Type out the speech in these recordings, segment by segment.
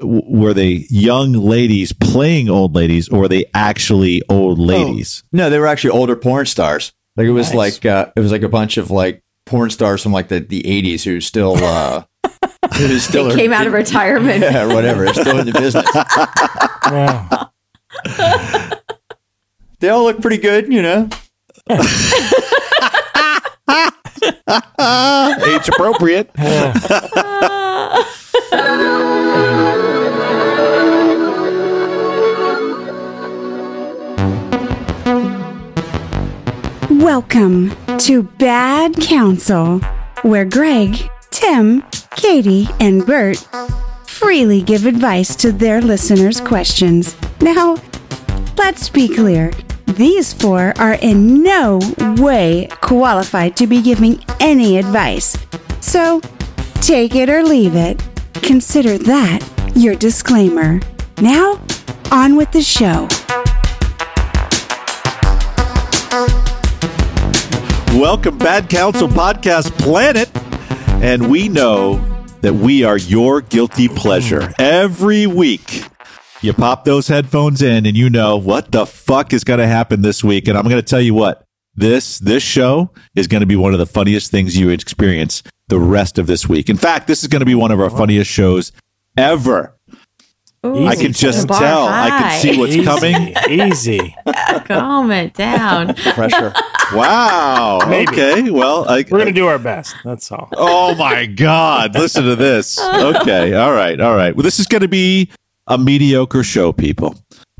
w- were they young ladies playing old ladies, or were they actually old ladies? No, they were actually older porn stars. Like it was Nice. like uh, it was like a bunch of like porn stars from like the, the 80s who still uh who still They are- came out of retirement. yeah, whatever. They're still in the business. Yeah. They all look pretty good, you know. Age appropriate. Welcome to Bad Counsel, where Greg, Tim, Katie, and Bert freely give advice to their listeners' questions. Now, let's be clear. These four are in no way qualified to be giving any advice. So, take it or leave it. Consider that your disclaimer. Now, on with the show. Welcome, Bad Counsel Podcast Planet. And we know that we are your guilty pleasure. Every week, you pop those headphones in and you know what the fuck is going to happen this week. And I'm going to tell you what, this, this show is going to be one of the funniest things you experience the rest of this week. In fact, this is going to be one of our funniest shows ever. Ooh, I can just bar tell. I can see what's Easy, coming. Easy. Calm it down. Pressure. Wow. Maybe. Okay. Well, I, We're gonna do our best. That's all. Oh my God. Listen to this. Okay. All right. All right. Well, this is going to be a mediocre show, people.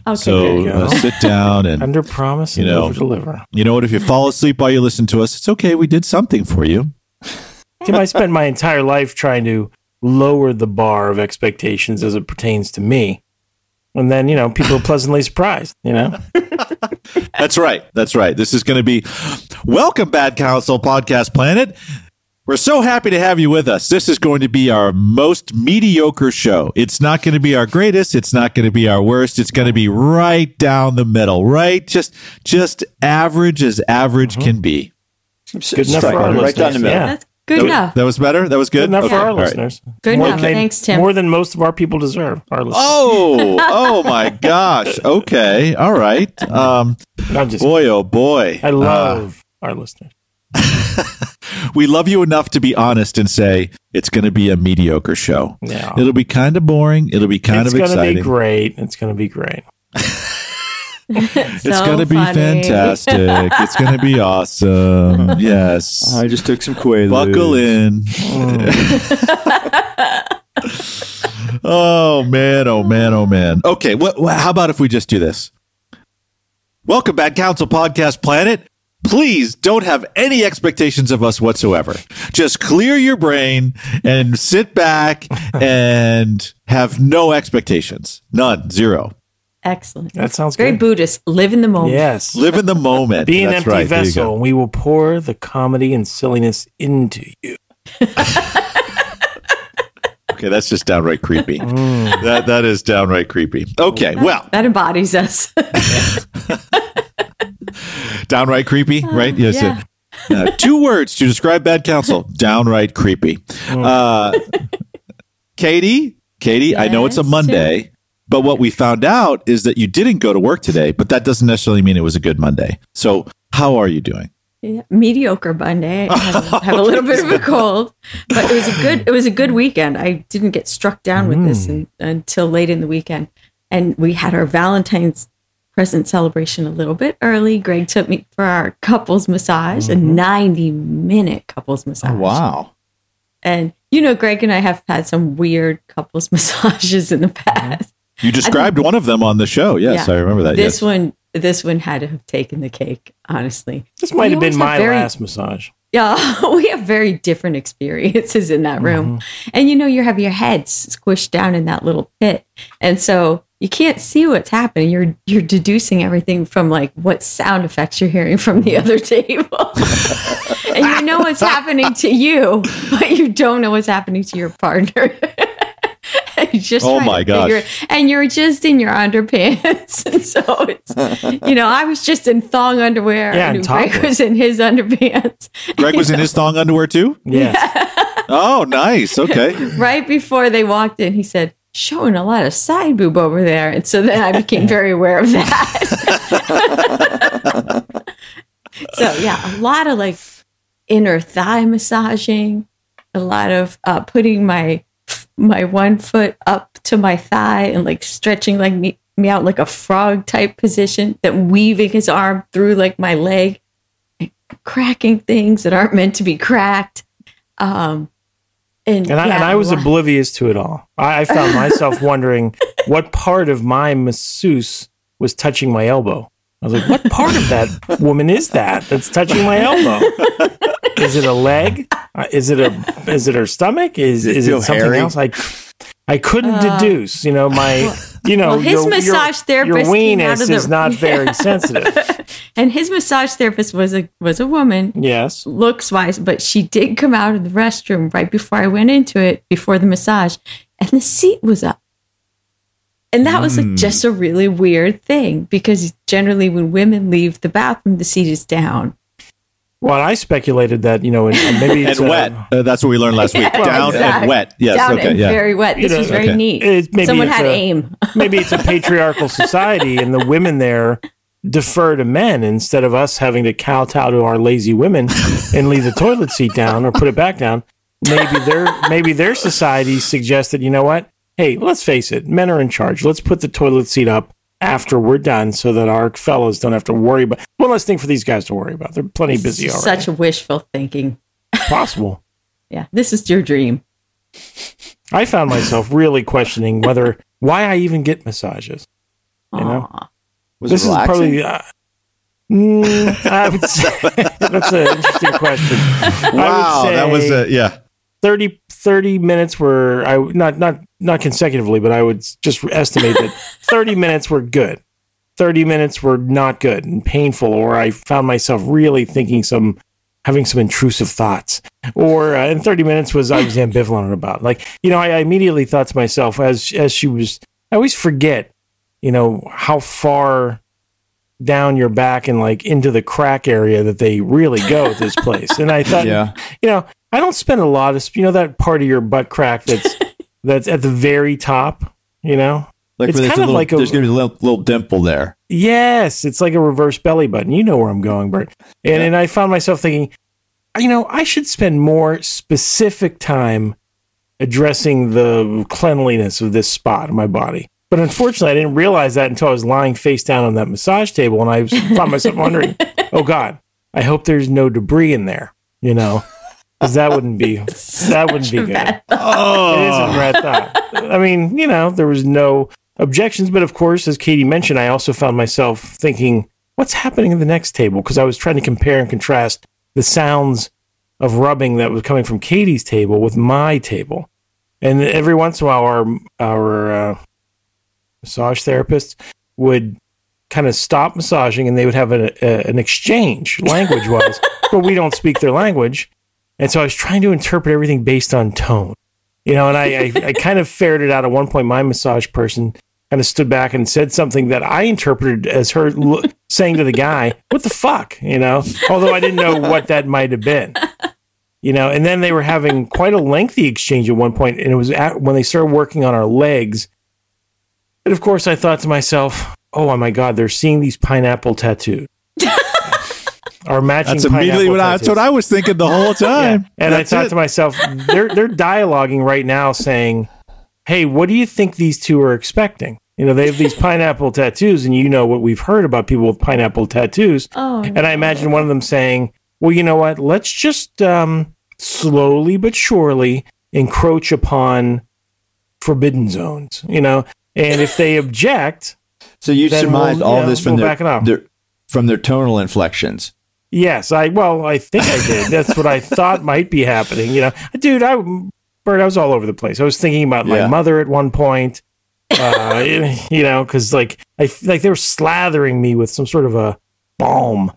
Okay, So you go. uh, sit down and Under promise You know. deliver. you know what? If you fall asleep while you listen to us, it's okay. We did something for you. Tim, I spent my entire life trying to lower the bar of expectations as it pertains to me. And then, you know, people are pleasantly surprised, you know? That's right. That's right. This is going to be welcome, Bad Counsel Podcast Planet. We're so happy to have you with us. This is going to be our most mediocre show. It's not going to be our greatest. It's not going to be our worst. It's going to be right down the middle, right? Just, just average as average mm-hmm. can be. Good enough for our right down the middle. Yeah. That's good That, enough. that was better. That was good. Good enough Okay. for our All right. listeners. Good More enough. than Thanks, Tim. More than most of our people deserve. Our listeners. Oh, oh my gosh. Okay. All right. Um, I'm just boy, oh boy. I love our listeners. Uh, we love you enough to be honest and say it's going to be a mediocre show. Yeah. It'll be kind of boring. It'll be kind it's of exciting. It's gonna be great. It's gonna be great. It's going to be funny. fantastic. it's going to be awesome. Yes. I just took some Quaaludes. Buckle in. oh, oh man, oh man, oh man. Okay, what, what how about if we just do this? Welcome back, Counsel Podcast Planet. Please don't have any expectations of us whatsoever. Just clear your brain and sit back and have no expectations. None. Zero. Excellent. That sounds Very good. Buddhist. Live in the moment. Yes. Live in the moment. Be an That's empty right. Vessel, and we will pour the comedy and silliness into you. Okay, that's just downright creepy. Mm. That that is downright creepy. Okay, well, That embodies us. downright creepy, right? Yes. yeah. Uh, two words to describe bad counsel: downright creepy. Uh, Katie, Katie, I know it's a Yes, Monday, but what we found out is that you didn't go to work today, but that doesn't necessarily mean it was a good Monday. So, how are you doing? Yeah, mediocre Monday. I have, a- have a little bit of a cold, but it was a good. It was a good weekend. I didn't get struck down with this mm. in, until late in the weekend, and we had our Valentine's present celebration a little bit early. Greg took me for our couples massage, a mm-hmm. ninety-minute couples oh, massage. Oh, wow. And you know, Greg and I have had some weird couples massages in the mm-hmm. past. You described one of them on the show. Yes, Yeah. I remember that. This yes. one, this one had to have taken the cake. Honestly, This might We have been always have my very- last massage. Yeah, we have very different experiences in that room. Mm-hmm. And you know, you have your head squished down in that little pit. And so you can't see what's happening. You're you're deducing everything from like what sound effects you're hearing from the other table. and you know what's happening to you, but you don't know what's happening to your partner. And you just Oh trying my to gosh. figure- and you're just in your underpants. And so it's you know, I was just in thong underwear. Yeah, and and Greg topless. was in his underpants. Greg was in his thong underwear too. Yes. Oh, nice. Okay. right before they walked in, he said, showing a lot of side boob over there. And so then I became very aware of that. so yeah, a lot of like inner thigh massaging, a lot of uh, putting my my one foot up to my thigh and like stretching like me, me out like a frog type position, then weaving his arm through like my leg, cracking things that aren't meant to be cracked. Um, and, And I, and I was oblivious to it all. I, I found myself wondering what part of my masseuse was touching my elbow. I was like, what part of that woman is that that's touching my elbow? Is it a leg? Uh, Is it a is it her stomach? Is Does it is it something hairy? else? I I couldn't deduce. You know my you know Uh, well, his your, massage your, therapist your came out weenus of the- is not very sensitive. and his massage therapist was a was a woman Yes. looks wise, but she did come out of the restroom right before I went into it before the massage, and the seat was up. And that was like just a really weird thing because generally when women leave the bathroom, the seat is down. Well, I speculated that you know, and maybe it's uh, wet. Uh, that's what we learned last week. Yeah, Down exact- and wet. Yes. down okay. and yeah. very wet. This know, was very okay. neat. It- maybe Someone had a- aim. maybe it's a patriarchal society and the women there defer to men instead of us having to kowtow to our lazy women and leave the toilet seat down or put it back down. Maybe their maybe their society suggests that you know what? Hey, let's face it, men are in charge. Let's put the toilet seat up after we're done so that our fellows don't have to worry about one less thing for these guys to worry about. They're plenty busy It's already. Such wishful thinking. possible. Yeah, this is your dream. I found myself really questioning whether why I even get massages. You know? Was this it is probably. Uh, mm, I would say that's an interesting question. Wow. I would say That was a, yeah. 30, 30 minutes were I not not not consecutively, but I would just estimate that thirty minutes were good. Thirty minutes were not good and painful, or I found myself really thinking some, having some intrusive thoughts, or uh, and thirty minutes was I was ambivalent about. Like you know, I, I immediately thought to myself as as she was. I always forget, you know, how far down your back and like into the crack area that they really go at this place. And I thought, Yeah. you know, I don't spend a lot of, you know, that part of your butt crack that's that's at the very top. You know, Like It's there's kind of little, like a- there's gonna be a little, little dimple there. yes, it's like a reverse belly button. You know where I'm going, Bert. And and I found myself thinking, you know, I should spend more specific time addressing the cleanliness of this spot in my body. But unfortunately, I didn't realize that until I was lying face down on that massage table, and I found myself wondering, "Oh God, I hope there's no debris in there." You know, because that wouldn't be that wouldn't be good. Bad. It is a bad thought. I mean, you know, there was no objections, but of course, as Katie mentioned, I also found myself thinking, what's happening at the next table? Because I was trying to compare and contrast the sounds of rubbing that was coming from Katie's table with my table. And every once in a while, our, our uh, massage therapist would kind of stop massaging and they would have a, a, an exchange language wise, but we don't speak their language. And so I was trying to interpret everything based on tone, you know, and I, I, I kind of ferreted out at one point my massage person kind of stood back and said something that I interpreted as her lo- saying to the guy, what the fuck, you know, although I didn't know what that might have been. You know, and then they were having quite a lengthy exchange at one point, and it was at, when they started working on our legs. And of course, I thought to myself, "Oh my God, they're seeing these pineapple tattoos." Our matching. That's immediately what I, that's what I was thinking the whole time. And That's I thought it. to myself, they're they're dialoguing right now, saying, "Hey, what do you think these two are expecting?" You know, they have these pineapple tattoos, and you know what we've heard about people with pineapple tattoos. Oh, And I imagine one of them saying, "Well, you know what? Let's just um, slowly but surely encroach upon forbidden zones." You know, and if they object, So you Then surmised we'll, all you know, this from we'll their, back it up. their from their tonal inflections. Yes, I well, I think I did. That's what I thought might be happening. You know, dude, I Bert, I was all over the place. I was thinking about my mother at one point. Uh, you know, because like I like they were slathering me with some sort of a balm,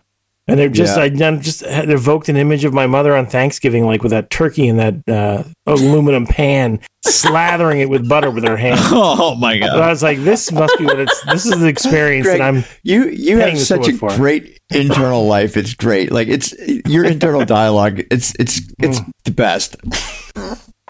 and they're just Yeah. I done- just had evoked an image of my mother on Thanksgiving, like with that turkey in that uh, aluminum pan, slathering it with butter with her hand. Oh my And I was like, this must be what it's. This is the experience Greg, that I'm. You you have such a for. great internal life. It's great. Like it's your internal dialogue. It's it's it's Mm. the best.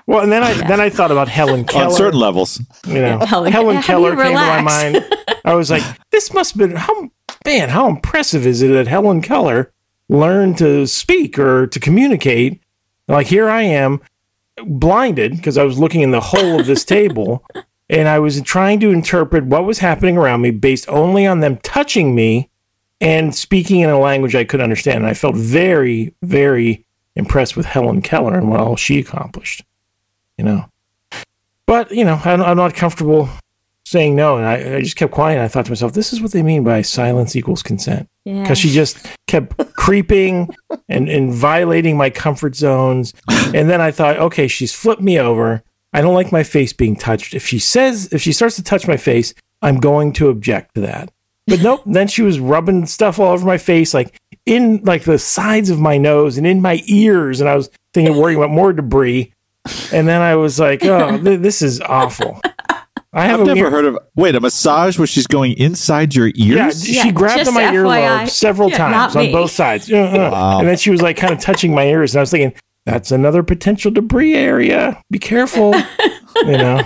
Well, and then I then I thought about Helen Keller. On certain levels. you know, Helen- Helen, Keller you came to my mind. I was like, this must have been how man, how impressive is it that Helen Keller learned to speak or to communicate? Like here I am, blinded because I was looking in the hole of this table, and I was trying to interpret what was happening around me based only on them touching me and speaking in a language I could understand. And I felt very, very impressed with Helen Keller and what all she accomplished. You know, but you know, I'm, I'm not comfortable saying no, and I, I just kept quiet. And I thought to myself, this is what they mean by silence equals consent, Yeah. because she just kept creeping and and violating my comfort zones. And then I thought, okay, she's flipped me over. I don't like my face being touched. If she says, if she starts to touch my face, I'm going to object to that. But nope. then she was rubbing stuff all over my face, like in like the sides of my nose and in my ears, and I was thinking, worrying about more debris. And then I was like, oh, th- this is awful. I have I've never weird- heard of. Wait, a massage where she's going inside your ears? yeah, ears? she grabbed on my FYI. earlobe several Yeah, times on both sides. Uh. Wow. And then she was like kind of touching my ears. And I was thinking, that's another potential debris area. Be careful. you know?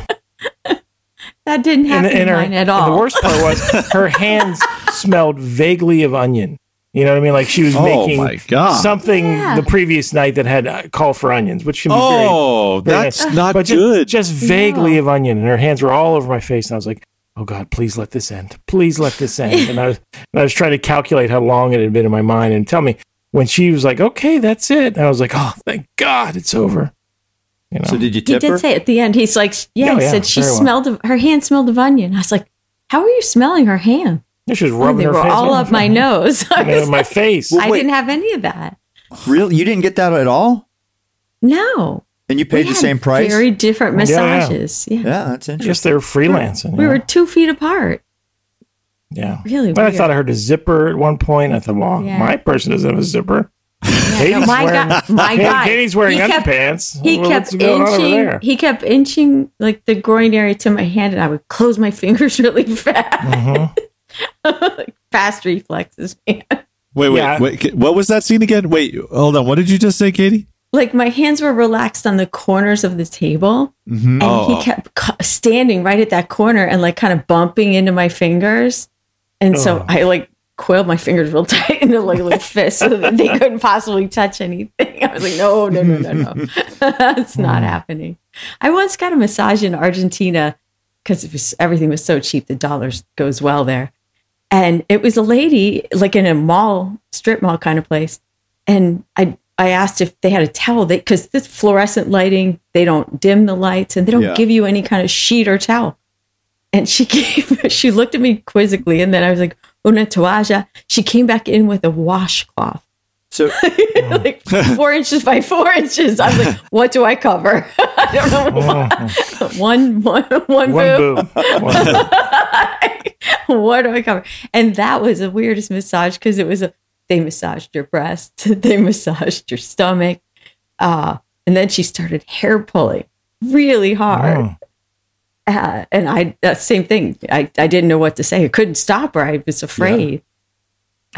that didn't happen and, and her, mine at and all. the worst part was her hands smelled vaguely of onion. You know what I mean? Like she was Oh making something Yeah. the previous night that had uh, called for onions, which can be very Oh, very that's nice. not but ju- good. Just, vaguely No. of onion, and her hands were all over my face, and I was like, "Oh God, please let this end! Please let this end!" and I was, and I was trying to calculate how long it had been in my mind, and tell me when she was like, "Okay, that's it," and I was like, "Oh, thank God, it's over." You know, So did you he did her? say at the end, he's like, yeah, Oh, he yeah, said she very well. smelled of, her hand smelled of onion. I was like, how are you smelling her hand? Yeah, she was Oh, rubbing they her were face all up my nose. I, Yeah, was my like, face. Well, I wait. didn't have any of that. Really? You didn't get that at all? No. And you We paid the had same price? Very different Yeah, yeah. massages. Yeah. yeah, that's interesting. Yes, they were freelancing. We yeah. were two feet apart. yeah. Really But I thought I heard a zipper at one point. I thought, well, Yeah. my person doesn't have a zipper. Yeah, no, Katie's my wearing- guy, my Katie- guy. Katie's wearing he kept, underpants. he Well, kept what's going on over inching. He kept inching like the groin area to my hand, and I would close my fingers really fast. Mhm. Like fast reflexes, man. wait, wait, Yeah. wait. What was that scene again? Wait, hold on. What did you just say, Katie? Like my hands were relaxed on the corners of the table, Mhm. and Oh. he kept standing right at that corner and like kind of bumping into my fingers, and so Oh. I like coiled my fingers real tight into like a little fist so that they couldn't possibly touch anything. I was like, no, no, no, no, no, it's not happening. I once got a massage in Argentina because it was everything was so cheap. The dollars goes well there, and it was a lady like in a mall, strip mall kind of place, and I. I asked if they had a towel because this fluorescent lighting, they don't dim the lights and they don't Yeah. give you any kind of sheet or towel. And she gave, she looked at me quizzically, and then I was like, "Una toalla." She came back in with a washcloth, So like four inches by four inches. I was like, "What do I cover?" I don't know. What. One, one, one, One boob. boob. What do I cover? And that was the weirdest massage because it was a they massaged your breast, they massaged your stomach, uh, and then she started hair pulling really hard. Oh. Uh, and I, uh, same thing. I, I didn't know what to say. I couldn't stop her. I was afraid.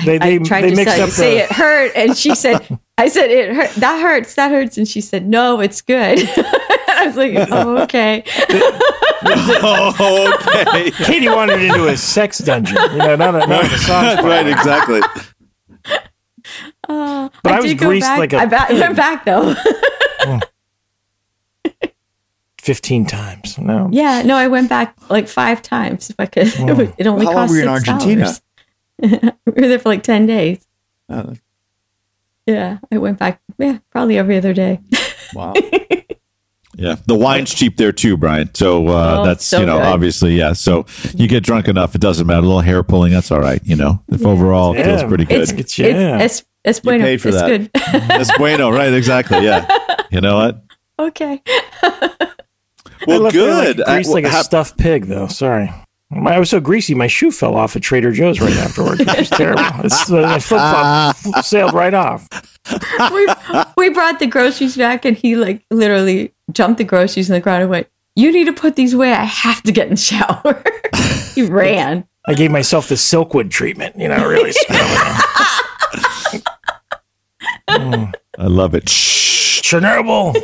They, I tried they to mixed say, up say the, it hurt, and she said, "I said it hurt. That hurts. That hurts." And she said, "No, it's good." I was like, "Oh, okay." oh, okay. Katie wandered into a sex dungeon. You know, not a, not a massage. right, exactly. Uh, But I was greased back. like a I ba- went back though. 15 times. No. yeah, no, I went back like five times if I could. It, was- it only How long were you in $6. Argentina? we were there for like ten days. uh, Yeah, I went back. Yeah, probably every other day. wow. Yeah, the wine's cheap there too, Brian. So uh, Oh, that's so you know good. obviously yeah. So you get drunk enough, it doesn't matter. A little hair pulling, that's all right. You know, if overall it feels pretty good. It's It's- it's yeah. it's, it's bueno. paid for it's that. good. That's bueno, right? Exactly. Yeah. You know what? okay. Well, good. Like, I- greased like a ha- stuffed pig, though. Sorry. My, I was so greasy, my shoe fell off at Trader Joe's right afterwards. It was terrible. It's, uh, my flip flop sailed right off. we, we brought the groceries back and he like literally jumped the groceries in the ground and went, You need to put these away. I have to get in the shower. he ran. I gave myself the Silkwood treatment, you know, really. I love it. Shh. Chernobyl.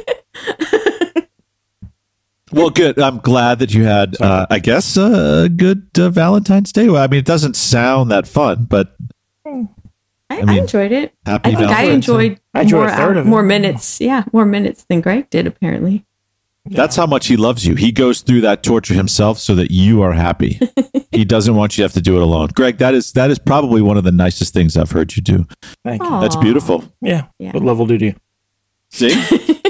Well, good. I'm glad that you had, uh, I guess, a good uh, Valentine's Day. Well, I mean, it doesn't sound that fun, but I, I, mean, enjoyed it. happy I think I Valentine's Day. enjoyed, I enjoyed more, a third hou- of it. more minutes. Yeah, more minutes than Greg did, apparently. That's how much he loves you. He goes through that torture himself so that you are happy. he doesn't want you to have to do it alone. Greg, that is that is probably one of the nicest things I've heard you do. Thank you. That's beautiful. Yeah. Yeah. What level will do you? See?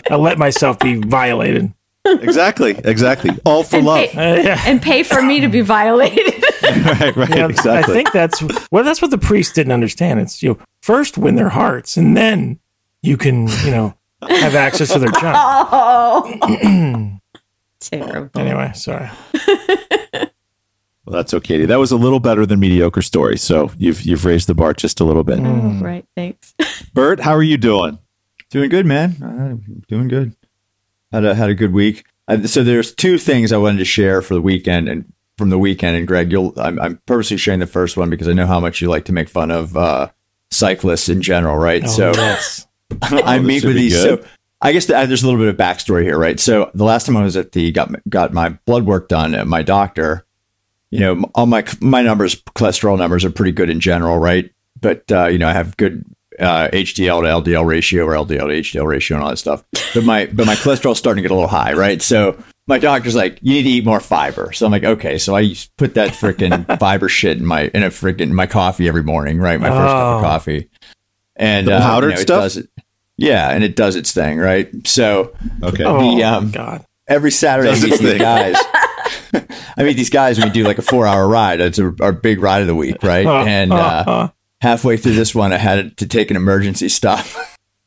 I let myself be violated. Exactly. Exactly. All for And love. Uh, yeah. And pay for me to be violated. right, right. Yeah, exactly. I think that's well. That's what the priest didn't understand. It's you know, first win their hearts, and then you can you know have access to their junk. oh, terrible. Anyway, sorry. well, that's okay. That was a little better than mediocre story. So you've you've raised the bar just a little bit. Oh, right. Thanks. Bert, how are you doing? Doing good, man. Uh, doing good. Had a had a good week. Uh, so there's two things I wanted to share for the weekend and from the weekend. And Greg, you'll I'm, I'm purposely sharing the first one because I know how much you like to make fun of uh, cyclists in general, right? Oh, so yes. I this meet with these. good. So I guess the, there's a little bit of backstory here, right? So the last time I was at the got got my blood work done at my doctor, you know, all my my numbers, cholesterol numbers are pretty good in general, right? But uh, you know, I have good uh, HDL to LDL ratio or LDL to HDL ratio and all that stuff. But my but my cholesterol's starting to get a little high, right? So my doctor's like, you need to eat more fiber. So I'm like, okay. So I put that freaking fiber shit in my in a freaking my coffee every morning, right? My first cup of Oh. coffee. And The uh, powdered you know, it stuff? does it- yeah, and it does its thing, right? So Okay. Oh The, um, God. every Saturday I meet these guys. I meet these guys and we do like a four hour ride. It's a, our big ride of the week, right? Uh, And uh, uh, uh. Halfway through this one, I had to take an emergency stop,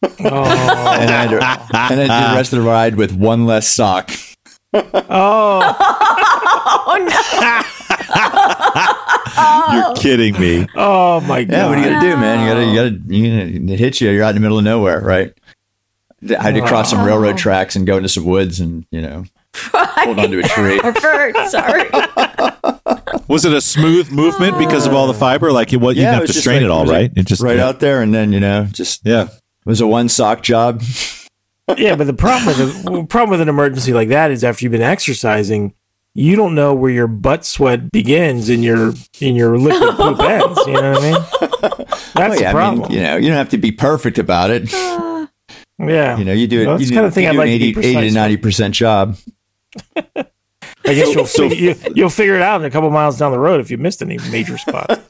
Oh, and I had to, and I did the rest of the ride with one less sock. oh, oh no! You're kidding me. oh my God. Yeah, what are you gonna do, man? You gotta, you gotta, you gotta, it hits you. You're out in the middle of nowhere, right? I had to cross some railroad oh. tracks and go into some woods, and you know, hold onto a tree. Or Bert, sorry. Was it a smooth movement because of all the fiber? Like you, what you Yeah, didn't have to strain like- it it all, was right? It just right yeah. out there, and then you know, just Yeah. it was a one sock job. Yeah, but the problem with the problem with an emergency like that is after you've been exercising, you don't know where your butt sweat begins and your in your liquid poop ends. You know what I mean? That's Oh, the yeah, I problem. mean, you know, you don't have to be perfect about it. yeah, You know, you do it. Well, that's you the do, kind of thing you I'd like an to be 80, 80 to ninety percent job. I guess you'll, fig- you, you'll figure it out in a couple miles down the road if you missed any major spots.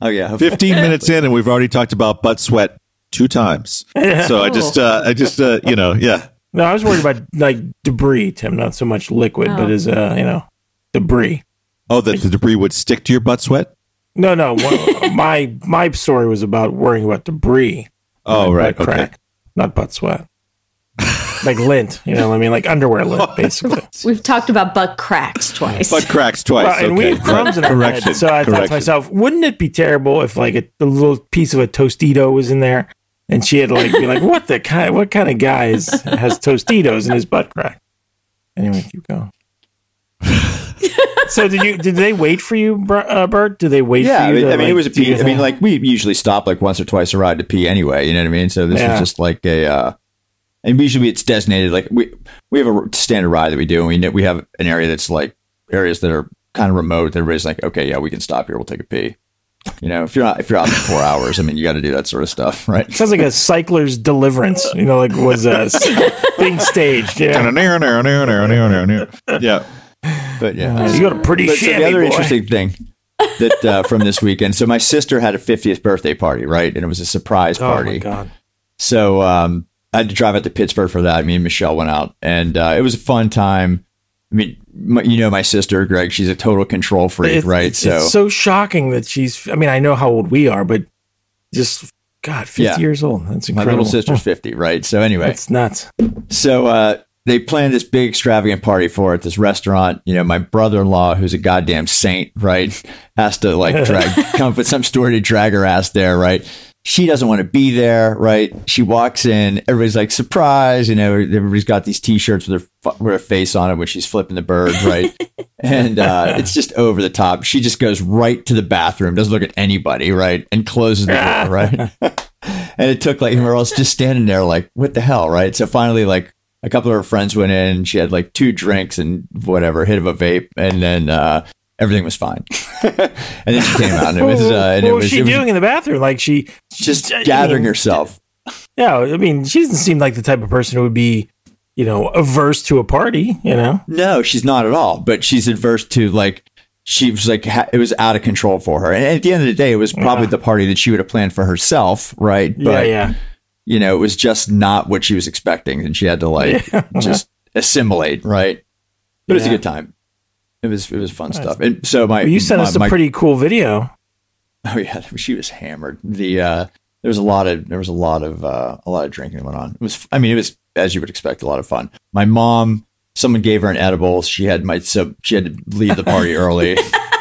Oh yeah, 15 minutes in, and we've already talked about butt sweat two times. So I just, uh, I just, uh, you know, yeah. No, I was worried about like debris, Tim, not so much liquid, but Oh. as uh, you know, debris. Oh, that the debris would stick to your butt sweat. No, no. one- my my story was about worrying about debris. Oh, not right. butt Okay. crack, not butt sweat. Like lint, you know, what I mean, like underwear lint, basically. We've talked about butt cracks twice. Butt cracks twice. Well, and okay. we have crumbs in our Correction. head. So I thought to myself, wouldn't it be terrible if like a, a little piece of a Tostito was in there, and she had to like be like, what the kind, what kind of guy is, has Tostitos in his butt crack? Anyway, keep going. so did you? Did they wait for you, Br- uh, Bert? Did they wait yeah. for I you? mean, to, I mean, it like, was a pee. I mean, like we usually stop like once or twice a ride to pee anyway. You know what I mean? So this Yeah. was just like a. Uh, and usually it's designated like we we have a standard ride that we do, and we we have an area that's like areas that are kind of remote. That everybody's like, okay, yeah, we can stop here. We'll take a pee. You know, if you're not if you're out for four hours, I mean, you got to do that sort of stuff, right? Sounds like a cycler's deliverance. You know, like was uh, being staged. Yeah, yeah. But yeah, you got a pretty But so the other interesting thing that uh, from this weekend, so my sister had a 50th birthday party, right? And it was a surprise party. Oh my god! So um, I had to drive out to Pittsburgh for that. Me and Michelle went out, and uh, it was a fun time. I mean, my, you know my sister, Greg. She's a total control freak, It's- right? It's, so, it's so shocking that she's. I mean, I know how old we are, but just God, fifty Yeah. years old. That's incredible. my little sister's 50, right? So anyway, it's nuts. So uh, they planned this big extravagant party for at this restaurant. You know, my brother-in-law, who's a goddamn saint, right, has to like drag come up with some story to drag her ass there, right? She doesn't want to be there, right? She walks in, everybody's like surprise, you know. Everybody's got these T-shirts with her with her face on it when she's flipping the bird, right? and uh, it's just over the top. She just goes right to the bathroom, doesn't look at anybody, right, and closes the door, right? and it took like we're all just standing there like, what the hell, right? So finally, like a couple of her friends went in. She had like two drinks and whatever, hit of a vape, and then uh, everything was fine. and then she came out, and it was. Uh, and what it was was she it was doing in the bathroom? Like she just I gathering mean, herself. Yeah, I mean, she doesn't seem like the type of person who would be, you know, averse to a party. You know, No, she's not at all. But she's averse to like she was like ha- it was out of control for her. And at the end of the day, it was probably Yeah. the party that she would have planned for herself, right? yeah, yeah. you know, it was just not what she was expecting, and she had to like just assimilate, right? But it was a good time. It was it was fun stuff. And so my Well, you sent my, us a my- pretty cool video. oh yeah, she was hammered. The uh, there was a lot of there was a lot of uh, a lot of drinking that went on. It was I mean it was as you would expect a lot of fun. My mom, someone gave her an edible. She had my so she had to leave the party early.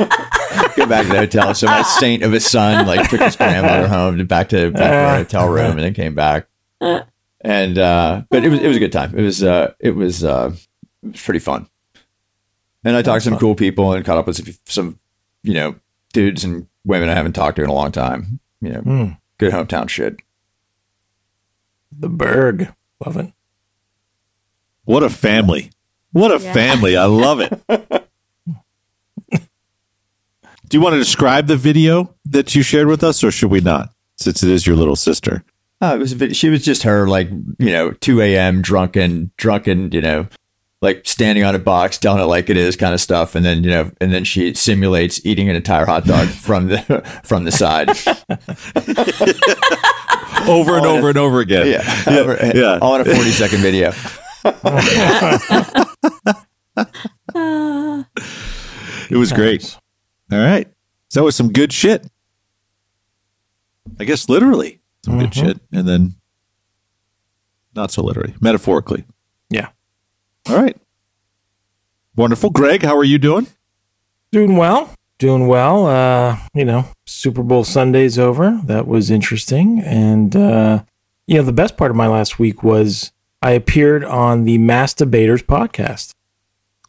Go back to the hotel. So my saint of a son like took his grandmother home to back to back to our hotel room and then came back. And uh, but it was it was a good time. It was uh, it was uh, it was pretty fun. And I talked to some cool people and caught up with some, some you know dudes and women I haven't talked to in a long time. You know, Hmm. good hometown shit. The Berg, love it. What a family. What a Yeah. family. I love it. Do you want to describe the video that you shared with us, or should we not? Since it is your little sister. Oh, it was a vid- she was just her like you know 2 a.m. drunken drunken you know like standing on a box telling it like it is kind of stuff and then you know and then she simulates eating an entire hot dog from the from the side Over and over and over again. yeah Yeah. yeah. all in a 40 second video It was great. All right. So that was some good shit. I guess literally some good Mhm. shit. And then not so literally, metaphorically. Yeah. All right. Wonderful. Greg, how are you doing? Doing well. Doing well. Uh, you know, Super Bowl Sunday's over. That was interesting. And uh, you know, the best part of my last week was I appeared on the Mass Debaters podcast.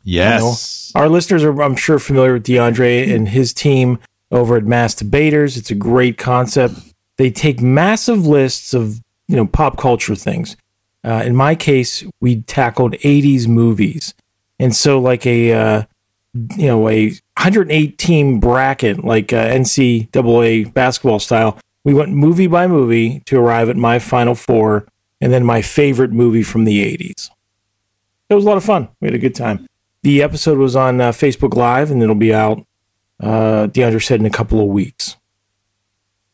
Yes. Our listeners are, I'm sure, familiar with DeAndre and his team over at Mass Debaters. It's a great concept. They take massive lists of you know pop culture things. Uh, in my case, we tackled 80s movies, and so like a uh, you know a 108 team bracket, like uh, NCAA basketball style. We went movie by movie to arrive at my final four, and then my favorite movie from the 80s. It was a lot of fun. We had a good time. The episode was on uh, Facebook Live, and it'll be out. Uh, DeAndre said in a couple of weeks.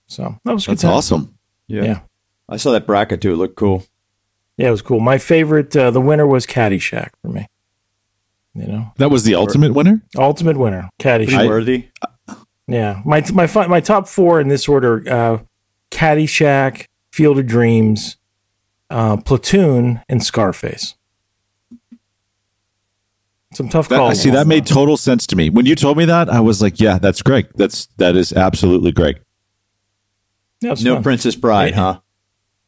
So that was a good That's time. awesome. yeah. Yeah. I saw that bracket too it looked cool Yeah, it was cool. My favorite, uh, the winner was Caddyshack for me. You know, That was the ultimate winner? ultimate winner, pretty Caddyshack. worthy yeah, my my my top four in this order: uh, Caddyshack, Field of Dreams, uh, Platoon, and Scarface. Some tough That, calls. I see that made total sense to me. When you told me that, I was like, yeah, that's Greg. That's that is absolutely Greg. Yeah, no fun. princess bride huh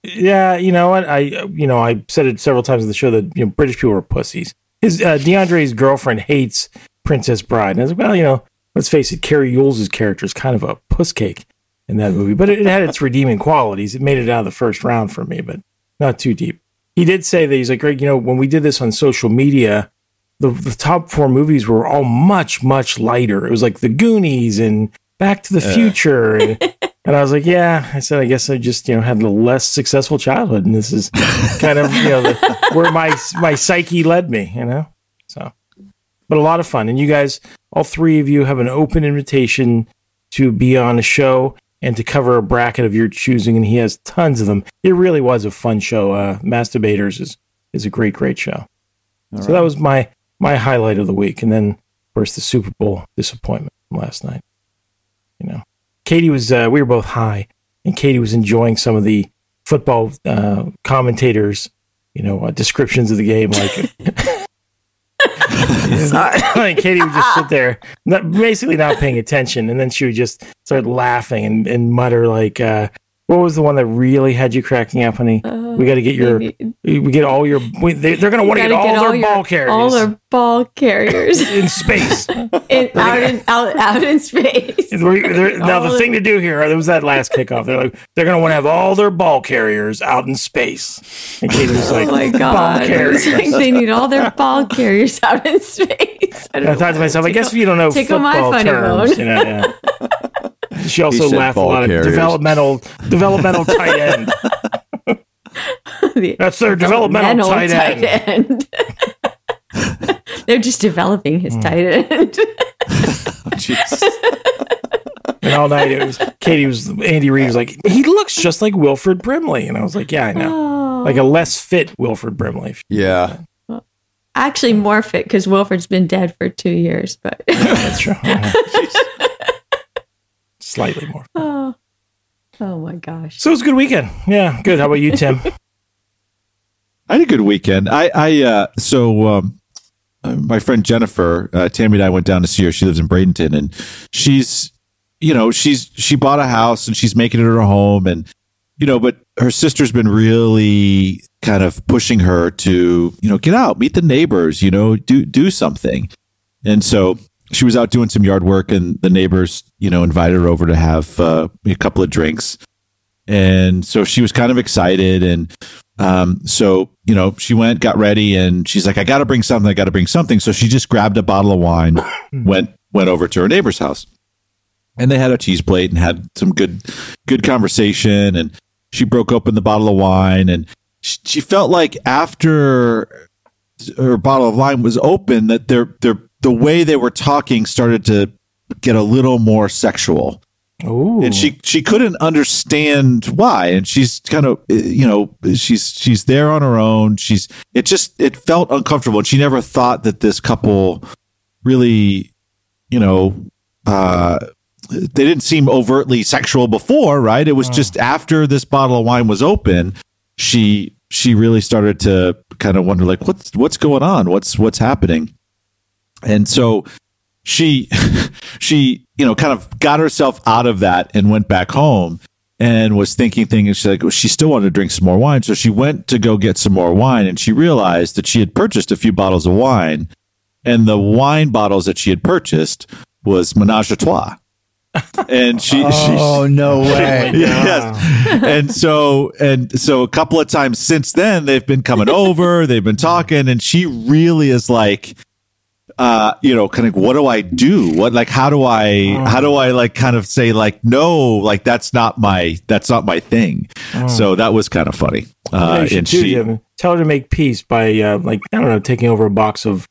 Yeah, you know what? I you know I said it several times in the show that you know British people are pussies. His uh, DeAndre's girlfriend hates Princess Bride, and I was like, well, you know, let's face it, Cary Elwes' character is kind of a puss cake in that movie, but it, it had its redeeming qualities. It made it out of the first round for me, but not too deep. He did say that he's like, Greg, you know, when we did this on social media, the, the top four movies were all much much lighter. It was like The Goonies and Back to the Future. And, and I was like, yeah. I said, I guess I just, you know, had a less successful childhood. And this is kind of, you know, the, where my, my psyche led me, you know? So, but a lot of fun. And you guys, all three of you have an open invitation to be on a show and to cover a bracket of your choosing. And he has tons of them. It really was a fun show. Uh, Mass Debaters is, is a great, great show. so that was my, my highlight of the week. And then, of course, the Super Bowl disappointment from last night. You know, Katie was, uh, we were both high, and Katie was enjoying some of the football uh, commentators, you know, uh, descriptions of the game. Like, like Katie would just sit there, not, basically not paying attention, and then she would just start laughing and, and mutter like, uh, What was the one that really had you cracking up, honey? Oh, we got to get your, we get all your. We, they, they're going to want to get all, their your- ball carriers All their ball carriers in space. in, out, in, out, out in space. They're- they're- now the All thing to do here, there was that last kickoff. They're like, they're going to want to have all their ball carriers out in space. And Katie was oh like, Oh my ball god! carriers. Like they need all their ball carriers out in space. I, I thought to myself, I guess if you don't know my football terms, you know, yeah. She also said laughed a lot carriers. at developmental developmental tight end. The That's their developmental, mental tight end. end. They're just developing his Hmm. tight end. Jeez. And all night it was Katie was Andy Reid was like, he looks just like Wilford Brimley, and I was like, yeah, I know, oh. like a less fit Wilford Brimley. Yeah. Actually, more fit because Wilford's been dead for two years, but That's true. Yeah. Slightly more. oh, oh my gosh. So it was a good weekend. Yeah, good. How about you, Tim? I had a good weekend. I, I, uh, so, um, uh, my friend Jennifer, uh, Tammy and I went down to see her. She lives in Bradenton and she's, you know, she's, she bought a house and she's making it her home and, you know, but her sister's been really kind of pushing her to, you know, get out, meet the neighbors, you know, do, do something. And so she was out doing some yard work and the neighbors, you know, invited her over to have uh, a couple of drinks. And so she was kind of excited. And um, so, you know, she went, got ready, and she's like, I got to bring something. I got to bring something. So she just grabbed a bottle of wine, went, went over to her neighbor's house. And they had a cheese plate and had some good, good conversation. And she broke open the bottle of wine and she, she felt like after her bottle of wine was open that their, their, the way they were talking started to get a little more sexual. Ooh. and she she couldn't understand why. And she's kind of uh, you know she's she's there on her own. She's it just it felt uncomfortable. And she never thought that this couple really you know uh they didn't seem overtly sexual before right? It was just after this bottle of wine was open she she really started to kind of wonder like what's what's going on? What's what's happening and so she she you know kind of got herself out of that and went back home and was thinking thinking she's like well, she still wanted to drink some more wine so she went to go get some more wine and she realized that she had purchased a few bottles of wine and the wine bottles that she had purchased was menage a trois and she Oh she no way! yes. And so and so a couple of times since then they've been coming over, they've been talking and she really is like uh you know kind of what do I do? What like how do I how do I like kind of say like no, like that's not my that's not my thing. So that was kind of funny. Uh and she Jim. Tell her to make peace by uh, like I don't know, taking over a box of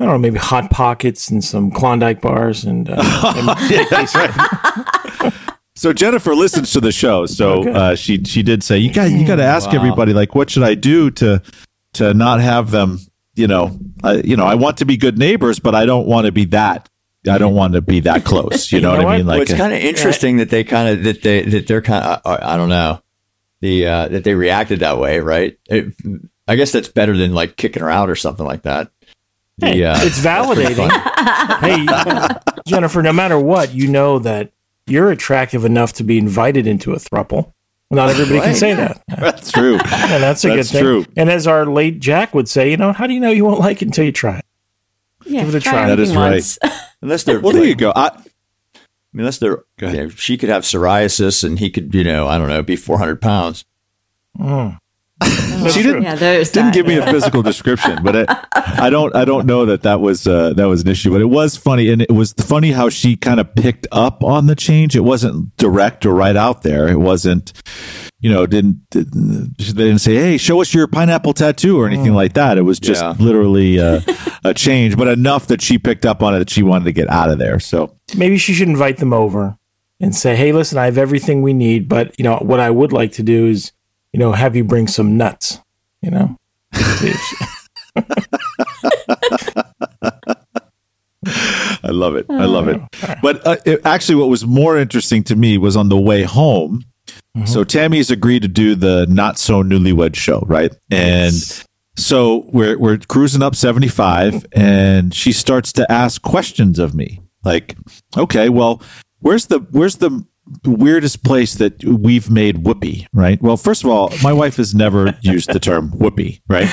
I don't know, maybe hot pockets and some Klondike bars and, uh, and So Jennifer listens to the show, so Okay. uh, she she did say you got you got to ask everybody like what should I do to to not have them you know uh, you know I want to be good neighbors, but I don't want to be that I don't want to be that close. You know, You know what I what? mean? well, Like it's kind of interesting that they kind of that they that they're kind of I, I don't know the uh, that they reacted that way, right? It, I guess that's better than like kicking her out or something like that. The, Hey, uh, it's validating. hey, Jennifer, no matter what, you know that you're attractive enough to be invited into a thruple. Not everybody can say that. that's true. And that's a That's good thing. true. And as our late Jack would say, you know, how do you know you won't like it until you try it? Yeah, Give it a try try. That is everything right. unless they're Well, there you go. I, I mean, unless they're Go ahead. you know, she could have psoriasis and he could, you know, I don't know, be 400 pounds. Mm. She didn't yeah, didn't that. give me a physical description, but it, I don't I don't know that that was uh, that was an issue. But it was funny, and it was funny how she kind of picked up on the change. It wasn't direct or right out there. It wasn't, you know, didn't, didn't they didn't say, "Hey, show us your pineapple tattoo" or anything like that. It was just Yeah. literally uh, a change, but enough that she picked up on it that she wanted to get out of there. So Maybe she should invite them over and say, "Hey, listen, I have everything we need, but you know what I would like to do is, you know, have you bring some nuts." You know, I love it. I love it. But uh, it, actually, what was more interesting to me was on the way home. So Tammy's agreed to do the not so newlywed show, right? And so we're we're cruising up 75 and she starts to ask questions of me. Like, okay, well, where's the where's the weirdest place that we've made whoopee, right? Well, first of all, my wife has never used the term whoopee, right?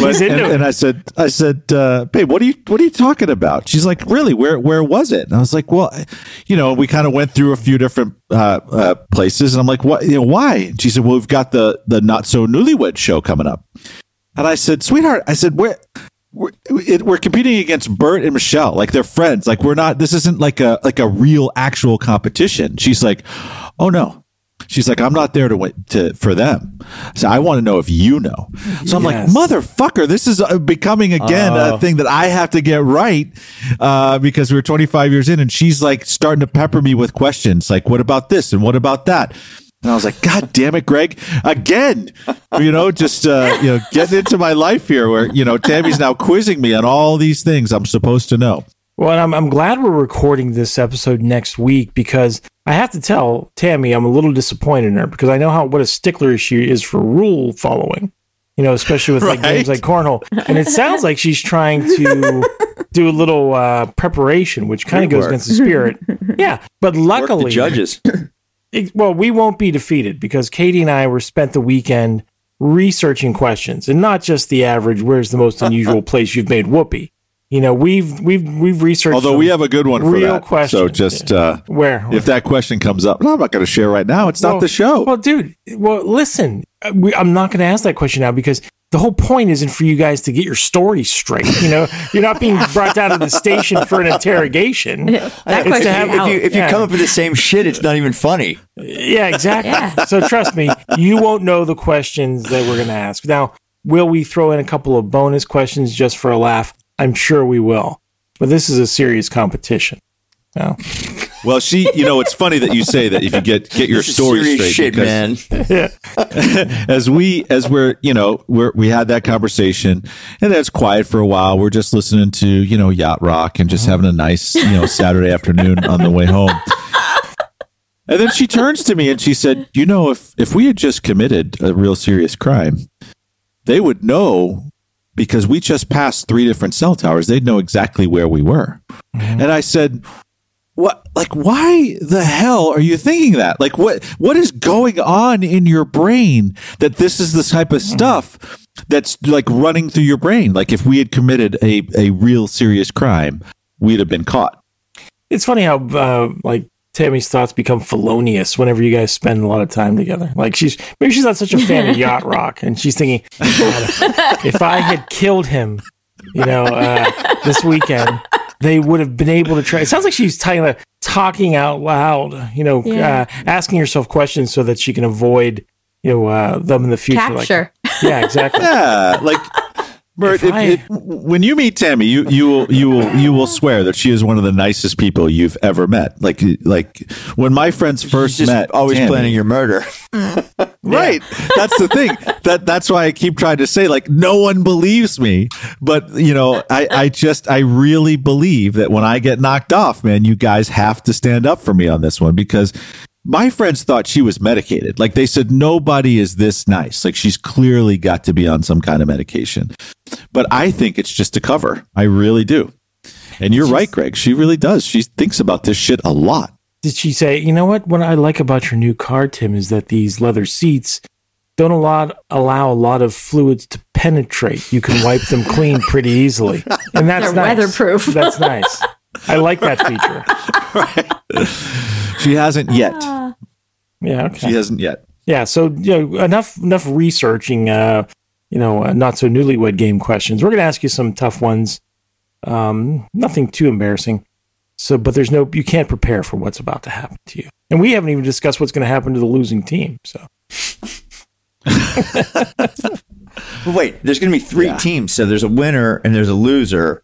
But, and, and I said, I said, uh, babe, what are you, what are you talking about? She's like, really? Where, where was it? And I was like, well, you know, we kind of went through a few different uh, uh, places, and I'm like, what? You know, why? And she said, well, we've got the the not so newlywed show coming up, and I said, sweetheart, I said, where? We're, it, we're competing against Bert and Michelle, like they're friends. Like we're not. This isn't like a like a real actual competition. She's like, oh no. She's like, I'm not there to win to for them. So I want to know if you know. So I'm Yes. like, motherfucker, this is uh, becoming again Oh. a thing that I have to get right uh, because we're 25 years in, and she's like starting to pepper me with questions like, what about this and what about that? And I was like, God damn it, Greg, again, you know, just, uh, you know, getting into my life here where, you know, Tammy's now quizzing me on all these things I'm supposed to know. Well, and I'm, I'm glad we're recording this episode next week because I have to tell Tammy I'm a little disappointed in her because I know how what a stickler she is for rule following. You know, especially with like Right. games like cornhole, and it sounds like she's trying to do a little uh, preparation, which kind of goes Pre-work. against the spirit. Yeah, but Work luckily, the judges. it- well, we won't be defeated because Katie and I were spent the weekend researching questions and not just the average. Where's the most unusual place you've made whoopee? You know, we've we've we've researched. Although we have a good one for real that. question. So just, uh, where if that question comes up, no, I'm not going to share right now. It's not the show. Well, dude, well, listen, uh, we, I'm not going to ask that question now because the whole point isn't for you guys to get your story straight. You know, you're not being brought down to the station for an interrogation. That It's to question have- If you if you Yeah. come up with the same shit, it's not even funny. Yeah, exactly. Yeah. So trust me, you won't know the questions that we're going to ask. Now, will we throw in a couple of bonus questions just for a laugh? I'm sure we will. But this is a serious competition. No. Well, she, you know, it's funny that you say that if you get get your story straight, shit, because man. as we as we're you know we're we had that conversation and then it's quiet for a while. We're just listening to you know yacht rock and just uh-huh. having a nice you know Saturday afternoon on the way home. And then she turns to me and she said, "You know, if if we had just committed a real serious crime, they would know." Because we just passed three different cell towers, they'd know exactly where we were. And I said, what like why the hell are you thinking that? Like what what is going on in your brain that this is the type of stuff that's like running through your brain? Like if we had committed a a real serious crime we'd have been caught. It's funny how uh, like Tammy's thoughts become felonious whenever you guys spend a lot of time together. Like she's maybe she's not such a fan of yacht rock, and she's thinking, "God, if, if I had killed him, you know, uh, this weekend, they would have been able to try." It sounds like she's kind of talking out loud, you know, Yeah. uh, asking herself questions so that she can avoid, you know, uh, them in the future. Like- Capture. yeah, exactly. yeah like Bert, If if, I- if- when you meet Tammy, you you will you will you will swear that she is one of the nicest people you've ever met. Like like when my friends first Just met, always Tammy- planning your murder. Right. That's the thing. That that's why I keep trying to say like no one believes me. But you know, I, I just I really believe that when I get knocked off, man, you guys have to stand up for me on this one because my friends thought she was medicated. Like they said nobody is this nice. Like she's clearly got to be on some kind of medication. But I think it's just a cover. I really do. And you're right, Greg. She really does. She thinks about this shit a lot. Did she say, you know what? What I like about your new car, Tim, is that these leather seats don't allow, allow a lot of fluids to penetrate. You can wipe them clean pretty easily. And that's They're nice. weatherproof. That's nice. I like that feature. She hasn't yet. Yeah, okay. She hasn't yet. Yeah, so you know, enough enough researching uh, you know, uh, not so newlywed game questions. We're going to ask you some tough ones. Um, nothing too embarrassing. So, but there's no, you can't prepare for what's about to happen to you. And we haven't even discussed what's going to happen to the losing team. So, wait, there's going to be three teams. So there's a winner and there's a loser.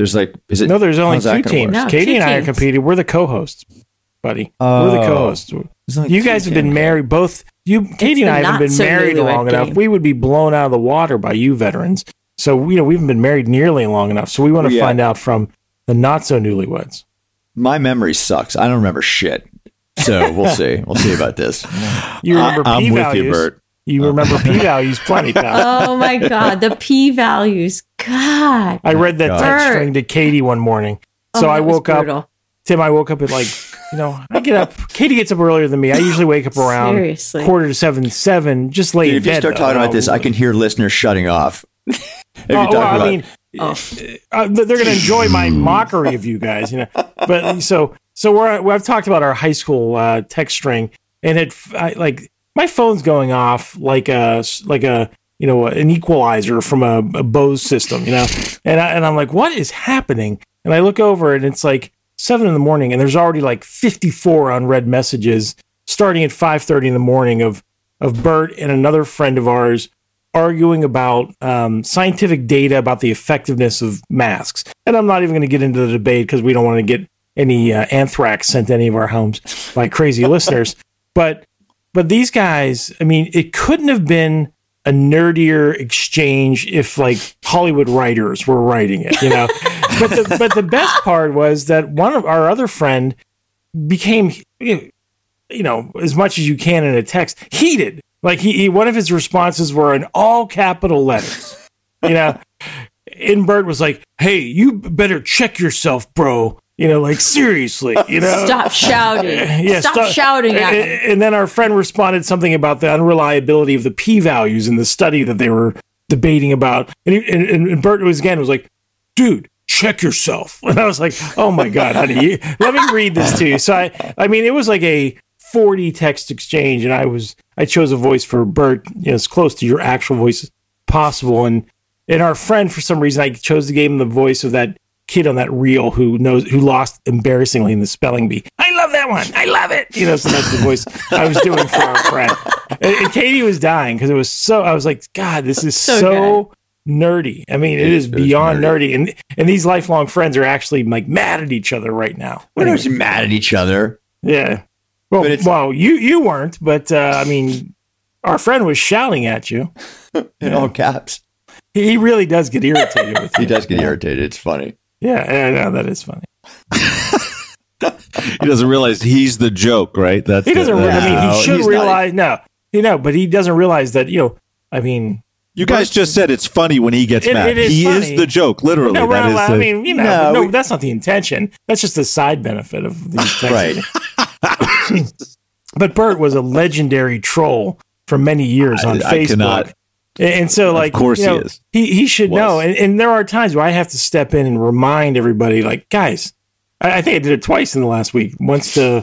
There's like, is it? no, there's only two teams. No, Katie two and I are competing. We're the co-hosts, buddy. We're the Oh. co-hosts. There's You guys have been teams. married. Both you, Katie and I haven't been so married newlywed long enough. We would be blown out of the water by you veterans. So you know we haven't been married nearly long enough. So we want to oh, Yeah. find out from the not so newlyweds. My memory sucks. I don't remember shit. So we'll see. We'll see about this. You remember I- I'm p with you, values. Bert. You remember p values plenty, pal. Oh my God. The p values. God. I read that God. text string to Katie one morning. Oh, So I woke up. Tim. I woke up at like you know, I get up. Katie gets up earlier than me. I usually wake up around Seriously. quarter to seven, seven. Just lay Dude, in if you bed, start though. talking about this, I can hear listeners shutting off. if you Oh, talk well, I about- mean, uh, they're going to enjoy my mockery of you guys, you know. But so, so we're, I've talked about our high school uh, text string, and it I, like my phone's going off like a like a you know an equalizer from a, a Bose system, you know. And I, and I'm like, what is happening? And I look over, and it's like seven in the morning, and there's already like 54 unread messages starting at 5:30 in the morning of of Bert and another friend of ours arguing about um, scientific data about the effectiveness of masks. And I'm not even going to get into the debate because we don't want to get any uh, anthrax sent to any of our homes by crazy listeners. But but these guys, I mean, it couldn't have been a nerdier exchange if like Hollywood writers were writing it, you know. but the but the best part was that one of our other friend became you know as much as you can in a text heated. Like he, he one of his responses were in all capital letters you know? And Bert was like hey you better check yourself bro you know like seriously you know Stop shouting. Yeah, Stop stop- shouting at and, and then our friend responded something about the unreliability of the p values in the study that they were debating about. And, he, and, and Bert was again was like, "Dude, check yourself." And I was like, "Oh my god, honey, you- let me read this to you." So I, I mean, it was like a forty text exchange, and I was I chose a voice for Bert, you know, as close to your actual voice as possible. And and our friend, for some reason, I chose to give him the voice of that kid on that reel who knows who lost embarrassingly in the spelling bee. I love that one. I love it. You know, so that's the voice I was doing for our friend. And, and Katie was dying because it was so. I was like, God, this is so, So nerdy. I mean, it is is beyond nerdy. And and these lifelong friends are actually like mad at each other right now. we're not mad at each other. Yeah. Well, But it's- well, you you weren't, but uh, I mean, our friend was shouting at you. In all caps. He, he really does get irritated with you. He does get irritated. It's funny. Yeah, I know that is funny. He doesn't realize he's the joke, right? That's He doesn't. the- Re- I mean, he should he's not. realize. No, you know, but he doesn't realize that. You know, I mean, you guys just said it's funny when he gets It- mad. it is he funny. is the joke, literally. no, that is I mean, you know, No, no, we- that's not the intention. That's just the side benefit of these things. Right. But Bert was a legendary troll for many years on I- I Facebook. cannot- And so, like, of course you know, he is. He, he should know. And, and there are times where I have to step in and remind everybody, like, guys, I, I think I did it twice in the last week. Once to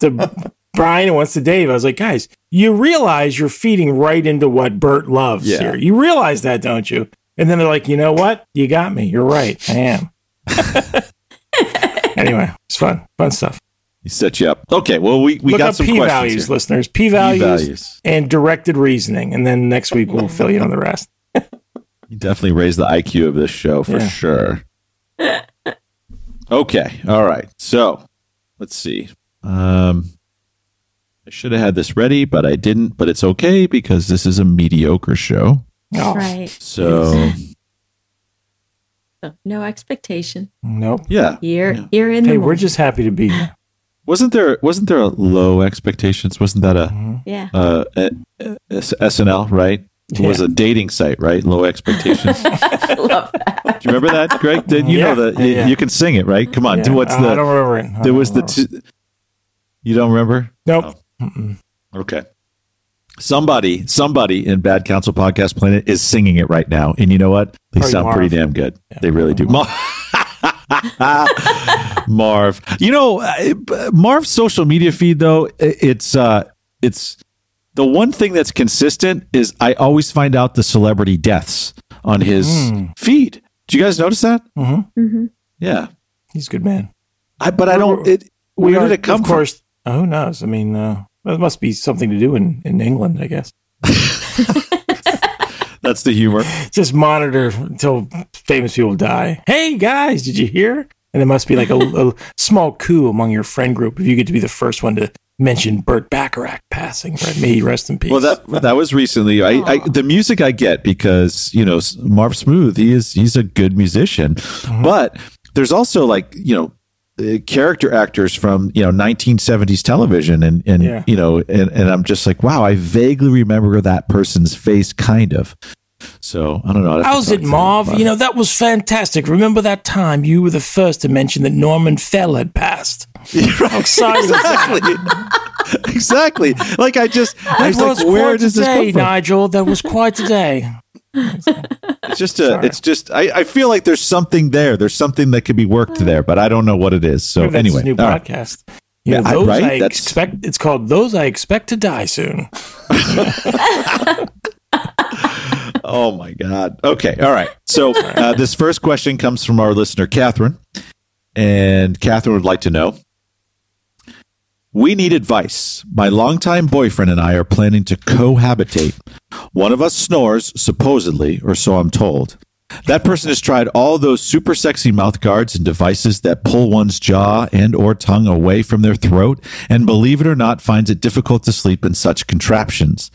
to Brian and once to Dave. I was like, guys, you realize you're feeding right into what Bert loves Yeah. here. You realize that, don't you? And then they're like, you know what? You got me. You're right. I am. anyway, it's fun. Fun stuff. He set you up. Okay, well, we, we Look got some P questions values, here. listeners. P values P-values. and directed reasoning. And then next week we'll fill you in on the rest. You definitely raised the IQ of this show for Yeah. sure. okay, all right. So let's see. Um, I should have had this ready, but I didn't. But it's okay because this is a mediocre show. Oh, Right. So So, no expectation. Nope. yeah, You're Yeah. you're in Hey, the we're just happy to be here. Wasn't there wasn't there a low expectations? Wasn't that a yeah. uh, a- a- S- SNL right? It was a dating site, right? Low expectations. I love that. Do you remember that, Greg? Did you Yeah. know that? You- Yeah. You can sing it, right? Come on. Yeah. Do what's Uh, the? I don't remember it. I there was the. remember. Two, you don't remember? Nope. Okay. Somebody, somebody in Bad Counsel Podcast Planet is singing it right now, and you know what? They Probably sound Marv. pretty damn good. They really do. Mar- Marv, you know, uh, Marv's social media feed though, it's uh, it's the one thing that's consistent is I always find out the celebrity deaths on his Mm. feed. Do you guys notice that? hmm Yeah, He's a good man. I but I don't. It, where did it come of from? course. uh, who knows? I mean, uh, there must be something to do in, in England, I guess. That's the humor. Just monitor until famous people die. Hey, guys, did you hear? And it must be like a, a small coup among your friend group if you get to be the first one to mention Burt Bacharach passing. Right? May he rest in peace. Well, that that was recently. I, I the music I get because you know Marv Smooth. He is he's a good musician, mm-hmm. but there's also like you know Uh, character actors from you know 1970s television, and and Yeah. you know, and and I'm just like, wow, I vaguely remember that person's face, kind of. So I don't know. I'd have to How's it, Marv? You know, that was fantastic. Remember that time you were the first to mention that Norman Fell had passed? Right. exactly. exactly. Like I just, I was was like, where does a this come from? Nigel. That was quite a day. It's just a, Sorry. it's just, I, I feel like there's something there. There's something that could be worked there, but I don't know what it is. So Maybe anyway, new right. podcast. You Yeah, know, I- those I, right? That's- expect. It's called "Those I Expect to Die Soon." Oh my God. Okay. All right. So uh, this first question comes from our listener, Catherine. And Catherine would like to know We need advice. My longtime boyfriend and I are planning to cohabitate. One of us snores, supposedly, or so I'm told. That person has tried all those super sexy mouth guards and devices that pull one's jaw and or tongue away from their throat and believe it or not finds it difficult to sleep in such contraptions.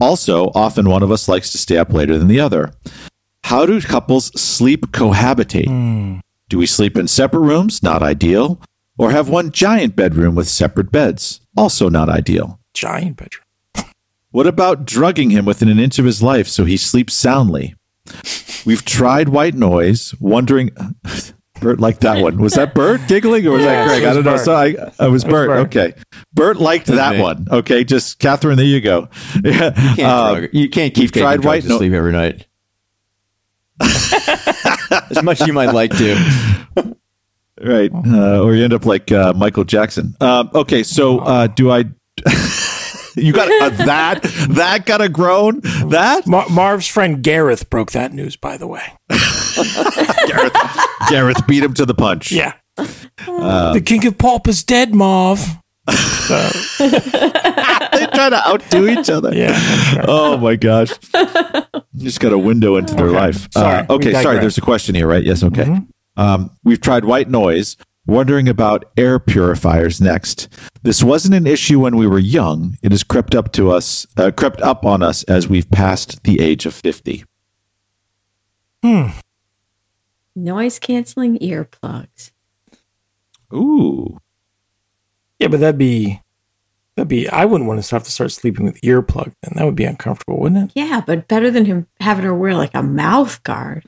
Also, often one of us likes to stay up later than the other. How do couples sleep cohabitate? Hmm. Do we sleep in separate rooms? Not ideal. Or have one giant bedroom with separate beds? Also not ideal. Giant bedroom. What about drugging him within an inch of his life so he sleeps soundly? We've tried white noise, wondering. Bert liked that one. Was that Bert giggling or was Yeah, that Greg? it I don't know. So I, I was Bert. Bert. Okay. Bert liked that me. one. Okay. Just Catherine, there you go. Yeah. Can't Uh, drug- you can't keep taking tried white to no- sleep every night. as much as you might like to. Right. Uh, or you end up like uh, Michael Jackson. Um, okay. So uh, do I. you got a, that? That got a groan? That? Mar- Marv's friend Gareth broke that news, by the way. Gareth, Gareth beat him to the punch. Yeah. the king of pop is dead, Marv. So, They try to outdo each other. yeah. right. Oh my gosh. You just got a window into their Okay. life. Sorry, Uh, okay, sorry. There's a question here, right? Yes, okay. Um, we've tried white noise, wondering about air purifiers next. This wasn't an issue when we were young. It has crept up to us, uh, crept up on us as we've passed the age of 50. Hmm. Noise canceling earplugs. Ooh. Yeah, but that'd be that'd be. I wouldn't want to have to start sleeping with earplugs. Then that would be uncomfortable, wouldn't it? Yeah, but better than him having her wear like a mouth guard.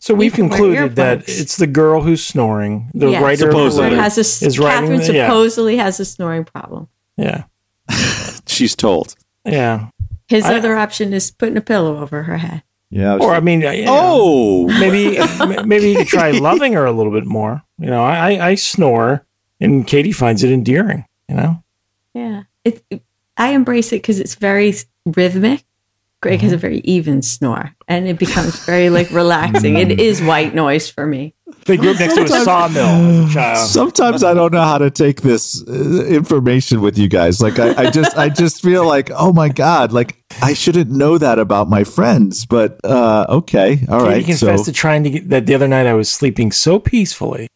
So we've can wear concluded that it's the girl who's snoring. The Yeah. writer of the Supposedly. Has a s- is writing. Catherine the- yeah, supposedly has a snoring problem. yeah, She's told. yeah. His I- other option is putting a pillow over her head. Yeah. I was Or I mean, you know, Oh. maybe maybe you could try loving her a little bit more. You know, I I, I snore, and Katie finds it endearing. You know, Yeah, it, it- I embrace it because it's very rhythmic. Greg Mm-hmm. has a very even snore, and it becomes very like relaxing. it is white noise for me. they grew up next to a sawmill as a child. Sometimes I don't know how to take this uh, information with you guys. Like I, I just, I just feel like, oh my god, like I shouldn't know that about my friends. But uh, okay, all Katie right. confessed So to trying to get that the other night. I was sleeping so peacefully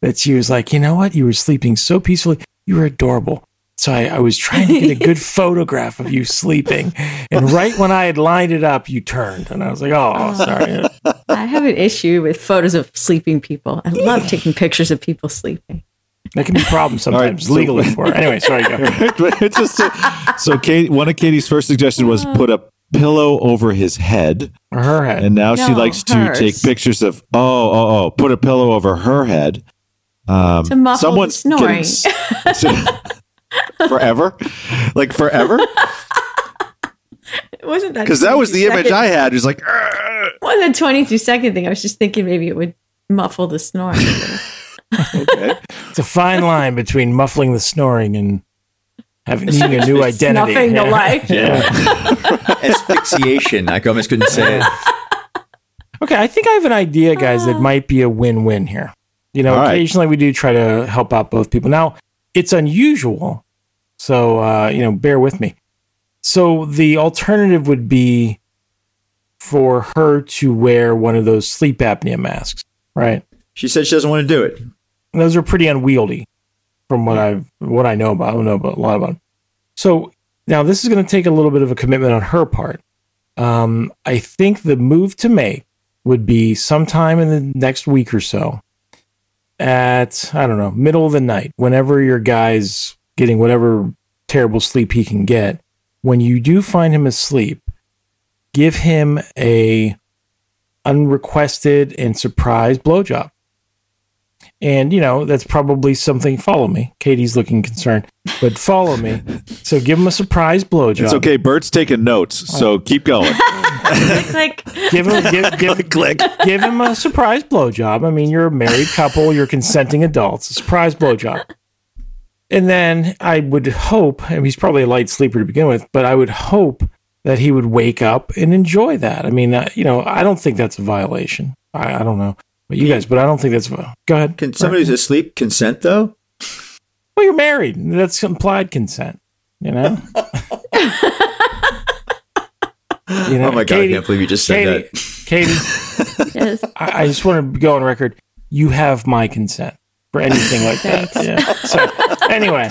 that she was like, "You know what? You were sleeping so peacefully. You were adorable." So I, I was trying to get a good photograph of you sleeping, and right when I had lined it up, you turned, and I was like, "Oh, sorry." I have an issue with photos of sleeping people. I love taking pictures of people sleeping. That can be a problem sometimes so- legally for. Her. Anyway, sorry. Go. it's just so, so Kate, one of Katie's first suggestions was put a pillow over his head, Or her head. and now she No, likes to take pictures of oh oh oh, put a pillow over her head. Um, To muffle the someone's snoring. getting s- forever, like forever, It wasn't that because that was the 22 image I had. It's like. "Argh." wasn't a twenty-two second thing. I was just thinking maybe it would muffle the snoring. Okay. It's a fine line between muffling the snoring and having needing a new identity. Snuffing the Yeah. life. Yeah. asphyxiation. I almost couldn't say it. Okay, I think I have an idea, guys, that ah. might be a win-win here. You know, All right. occasionally we do try to help out both people. Now, it's unusual, so uh, you know, bear with me. So the alternative would be for her to wear one of those sleep apnea masks, right? She said she doesn't want to do it. And those are pretty unwieldy from what I've what I know about. I don't know about a lot about them. So now this is going to take a little bit of a commitment on her part. Um, I think the move to make would be sometime in the next week or so at I don't know middle of the night, whenever your guy's getting whatever terrible sleep he can get. When you do find him asleep, give him a unrequested and surprise blowjob And, you know, that's probably something. Follow me. Katie's looking concerned, but follow me. So give him a surprise blowjob. It's okay. Bert's taking notes, so keep going. click, click. Give him, give, give, Click. give him a surprise blowjob. I mean, you're a married couple, you're consenting adults. A surprise blowjob. And then I would hope, and he's probably a light sleeper to begin with, but I would hope that he would wake up and enjoy that. I mean, uh, you know, I don't think that's a violation. I, I don't know but you guys, but I don't think that's. Go ahead. Can somebody who's asleep consent though? Well, you're married. That's implied consent. You know. you know Oh my god, I can't believe you just said Katie, that. Katie, Yes. I, I just want to go on record. You have my consent for anything like that. Yeah. So anyway,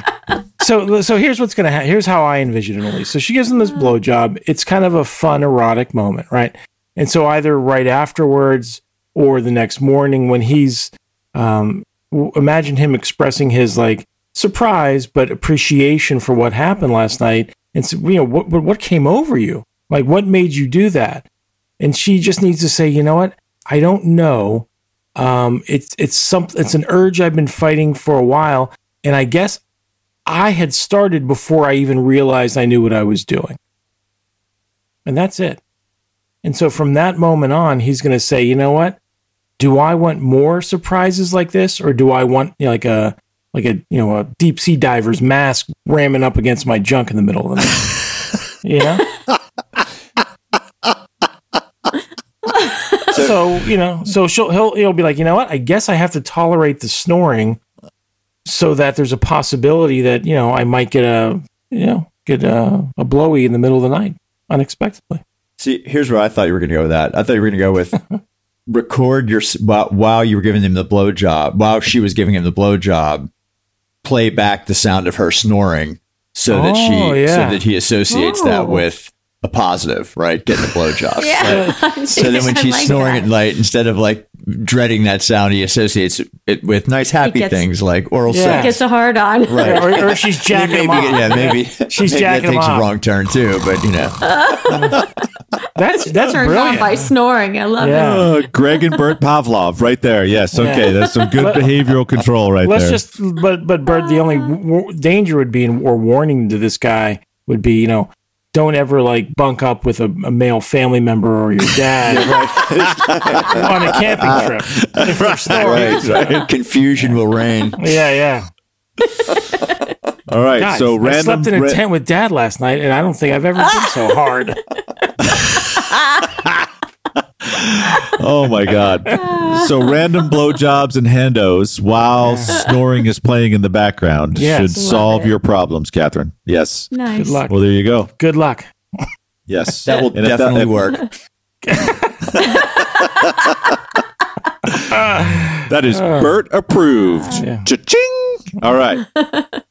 so so here's what's gonna happen. Here's how I envision it. At. So she gives him this blowjob. It's kind of a fun erotic moment, right? And so either right afterwards or the next morning when he's, um, imagine him expressing his like surprise but appreciation for what happened last night. And so, you know, what what what came over you? Like, what made you do that? And she just needs to say, you know what? I don't know. Um, it's it's some it's an urge I've been fighting for a while, and I guess I had started before I even realized I knew what I was doing. And that's it. And so from that moment on, he's going to say, you know what? Do I want more surprises like this, or do I want you know, like a like a you know a deep sea diver's mask ramming up against my junk in the middle of the night? you know. So you know, so she'll he'll he'll be like, you know what? I guess I have to tolerate the snoring, so that there's a possibility that you know I might get a you know get a, a blowy in the middle of the night unexpectedly. See, here's where I thought you were going to go with that. I thought you were going to go with record your while, while you were giving him the blowjob, while she was giving him the blowjob, play back the sound of her snoring so that Oh, she yeah. so that he associates that Oh. with a positive, right? Getting the blowjob. Yeah. Right? So then when she's like snoring that. at night, instead of like dreading that sound, he associates it with nice happy gets- things like oral Yeah. sex. Gets a hard on. Right. or, or she's jacking maybe, him off. yeah, maybe She's maybe jacking that takes off. a wrong turn too. But you know, That's that's Turned on by snoring. I love Yeah. Uh, Greg and Bert Pavlov, right there. Yes, okay, that's some good Let- behavioral control right Let's there. just, but but Bert, the only w- w- danger would be, or warning to this guy would be, you know, don't ever like bunk up with a, a male family member or your dad on a camping ah. trip. If they're snoring. right, right. Confusion will reign. Yeah, yeah. All right, God, so I random. slept in a ra- tent with dad last night, and I don't think I've ever been so hard. Oh my god! so random blowjobs and handos while snoring is playing in the background Yes. should Love solve it. your problems, Catherine. Yes. Nice. Good luck. Well, there you go. Good luck. Yes, That will And if definitely if- work. That is uh. Bert approved. Yeah. Cha-ching! All right.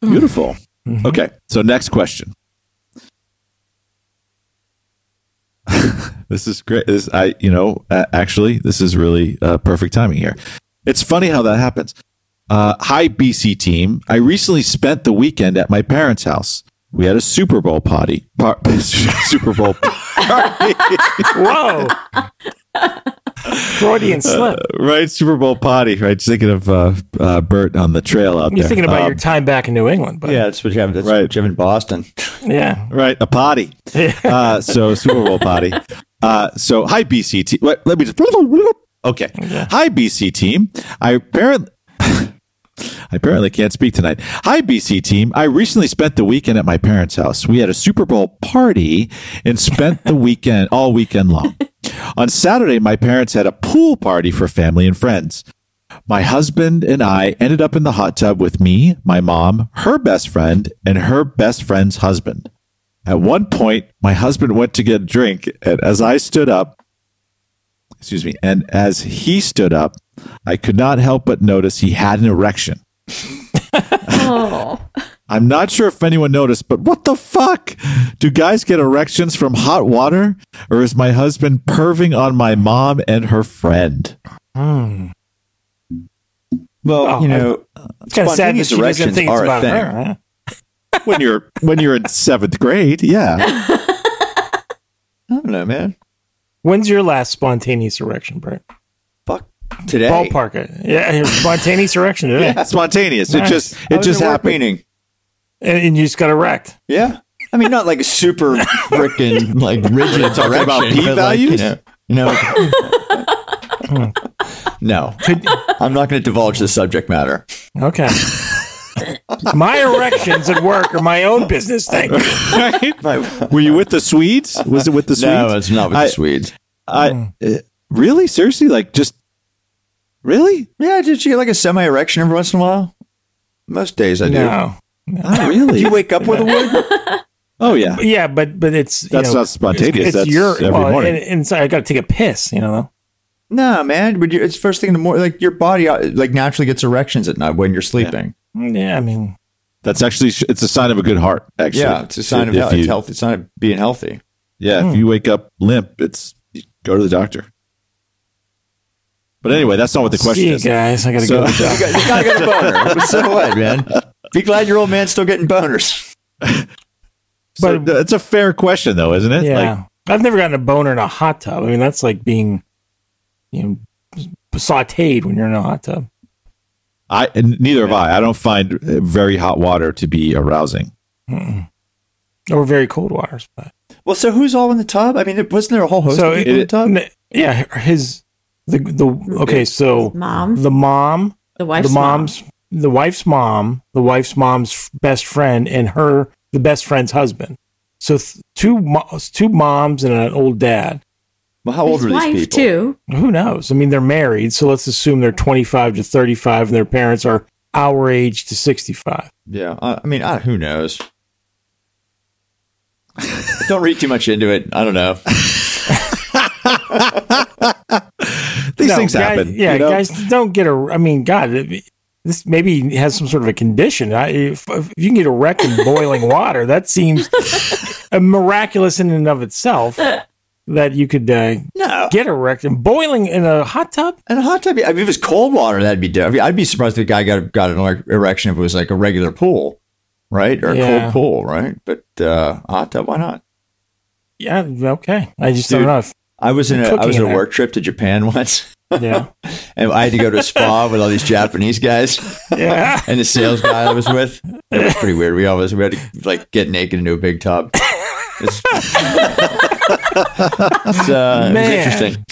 Beautiful. Mm-hmm. Okay. So next question. this is great. This I you know uh, actually this is really uh, perfect timing here. It's funny how that happens. Uh, hi BC team. I recently spent the weekend at my parents' house. We had a Super Bowl party. Par- Super Bowl party. Whoa. Freudian slip. right, Super Bowl potty. Right, just thinking of uh, uh, Bert on the trail out You're there. thinking about Um, your time back in New England, but Yeah, that's what you have. That's Right. what you have in Boston. yeah. right, a potty. Uh, so Super Bowl potty. Uh, so hi BC team. Let, let me just. Okay. Hi BC team. I apparently. I apparently can't speak tonight. Hi, BC team. I recently spent the weekend at my parents' house. We had a Super Bowl party and spent the weekend all weekend long. On Saturday, my parents had a pool party for family and friends. My husband and I ended up in the hot tub with me, my mom, her best friend, and her best friend's husband. At one point, my husband went to get a drink, and as I stood up, excuse me, and as he stood up, I could not help but notice he had an erection. Oh. I'm not sure if anyone noticed, but what the fuck? Do guys get erections from hot water? Or is my husband perving on my mom and her friend? Hmm. Well, Oh, you know, It's kind of sad that she doesn't erections think it's are a about thing. her. Huh? When you're when you're in seventh grade, yeah. I don't know, man. When's your last spontaneous erection, Bert? Fuck today. Ballpark it. Yeah, spontaneous erection today. Yeah, spontaneous. It just it just in a work happened. Meeting. And, and you just got erect. Yeah. I mean, not like a super freaking like rigid Talking about P but, like, you values? know, you know, hmm. no, I'm not going to divulge the subject matter. Okay. my erections at work are my own business. Thank you. Right? Were you with the Swedes? Was it with the Swedes? No, it's not with I- the Swedes. I uh, really seriously like just really Yeah, did you get like a semi erection every once in a while? Most days I do. No. not really. Do you wake up with a wood? oh yeah, Yeah, but but it's you That's know, not spontaneous. It's, That's your every well, morning. And, and so I got to take a piss. You know. no, man. But you, it's first thing in the morning. Like your body uh, like naturally gets erections at night when you're sleeping. Yeah, I mean, that's actually it's a sign of a good heart. Actually, Yeah, it's a sign of If health. you- It's healthy. It's a sign of being healthy. Yeah, if hmm. you wake up limp, it's you go to the doctor. But anyway, that's not what the question see you is. guys. I got to So- go. To the You got, you gotta get a boner. But so what, man? Be glad your old man's still getting boners. So But- it's a fair question, though, isn't it? Yeah, Like, I've never gotten a boner in a hot tub. I mean, that's like being, you know, sautéed when you're in a hot tub. I and neither have I. I don't find uh, very hot water to be arousing. Or very cold waters. But Well, so who's all in the tub? I mean, wasn't there a whole host so of people in the tub? yeah, his the the okay. So Mom, the mom, the wife's the mom's, the wife's mom, the wife's mom's best friend, and her the best friend's husband. So th- two mo- two moms and an old dad. Well, how old His were these wife people? too. Who knows? I mean, they're married, so let's assume they're 25 to 35, and their parents are our age to 65. Yeah, I, I mean, I, who knows? don't read too much into it. I don't know. These No, things guys- happen. Yeah, you know? guys don't get a. I mean, God, it- this maybe has some sort of a condition. I, if, if you can get a wreck in boiling water, that seems a miraculous in and of itself. That you could uh, No. get erect and boiling in a hot tub. And a hot tub, I mean, if it was cold water, that'd be different. I mean, I'd be surprised if the guy got got an erection if it was like a regular pool, right? Or a Yeah. cold pool, right? But uh, a hot tub, why not? Yeah, okay. I just Dude. don't know. If, I was in a I was in on a work trip to Japan once, yeah, and I had to go to a spa with all these Japanese guys. yeah. and the sales guy I was with. It was pretty weird. We always we had to like get naked into a big tub. It's, it's, uh, it was Man. interesting.